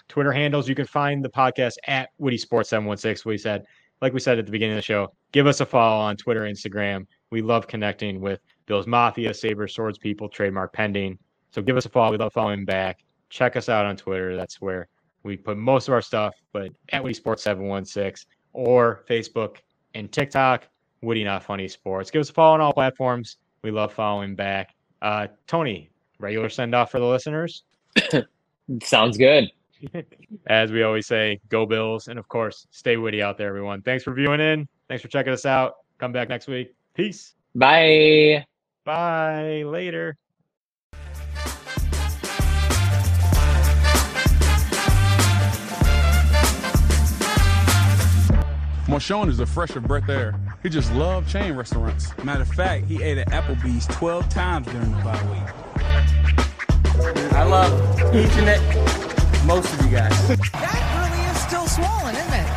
Twitter handles you can find the podcast at Witty Sports 716. We said, like we said at the beginning of the show, give us a follow on Twitter, Instagram. We love connecting with Bill's Mafia, Saber Swords People, trademark pending. So give us a follow. We love following back. Check us out on Twitter. That's where we put most of our stuff, but at Witty Sports 716 or Facebook and TikTok, Witty Not Funny Sports. Give us a follow on all platforms. We love following back. Uh, Tony, regular send off for the listeners. Sounds good. As we always say, go Bills. And of course, stay witty out there, everyone. Thanks for viewing in. Thanks for checking us out. Come back next week. Peace. Bye. Bye. Later. Marshawn is a fresh of breath air. He just loved chain restaurants. Matter of fact, he ate at Applebee's 12 times during the bye week. I love each and every, most of you guys. That really is still swollen, isn't it?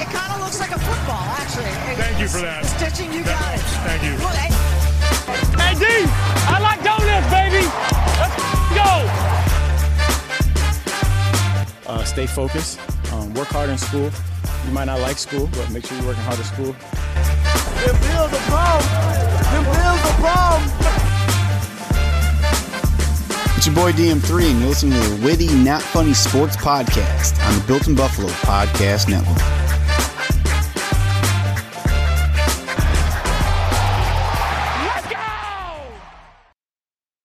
It, kind of looks like a football, actually. It- Thank you for that. the Stitching, you got it. Thank you. Look, hey, Hey, D, I like donuts, baby. Let's go. Uh, stay focused. Um, work hard in school. You might not like school, but make sure you're working hard at school. Them bills are bomb. Them bills are bomb. It's your boy DM3, and you're listening to the Witty Not Funny Sports Podcast on the Built in Buffalo Podcast Network.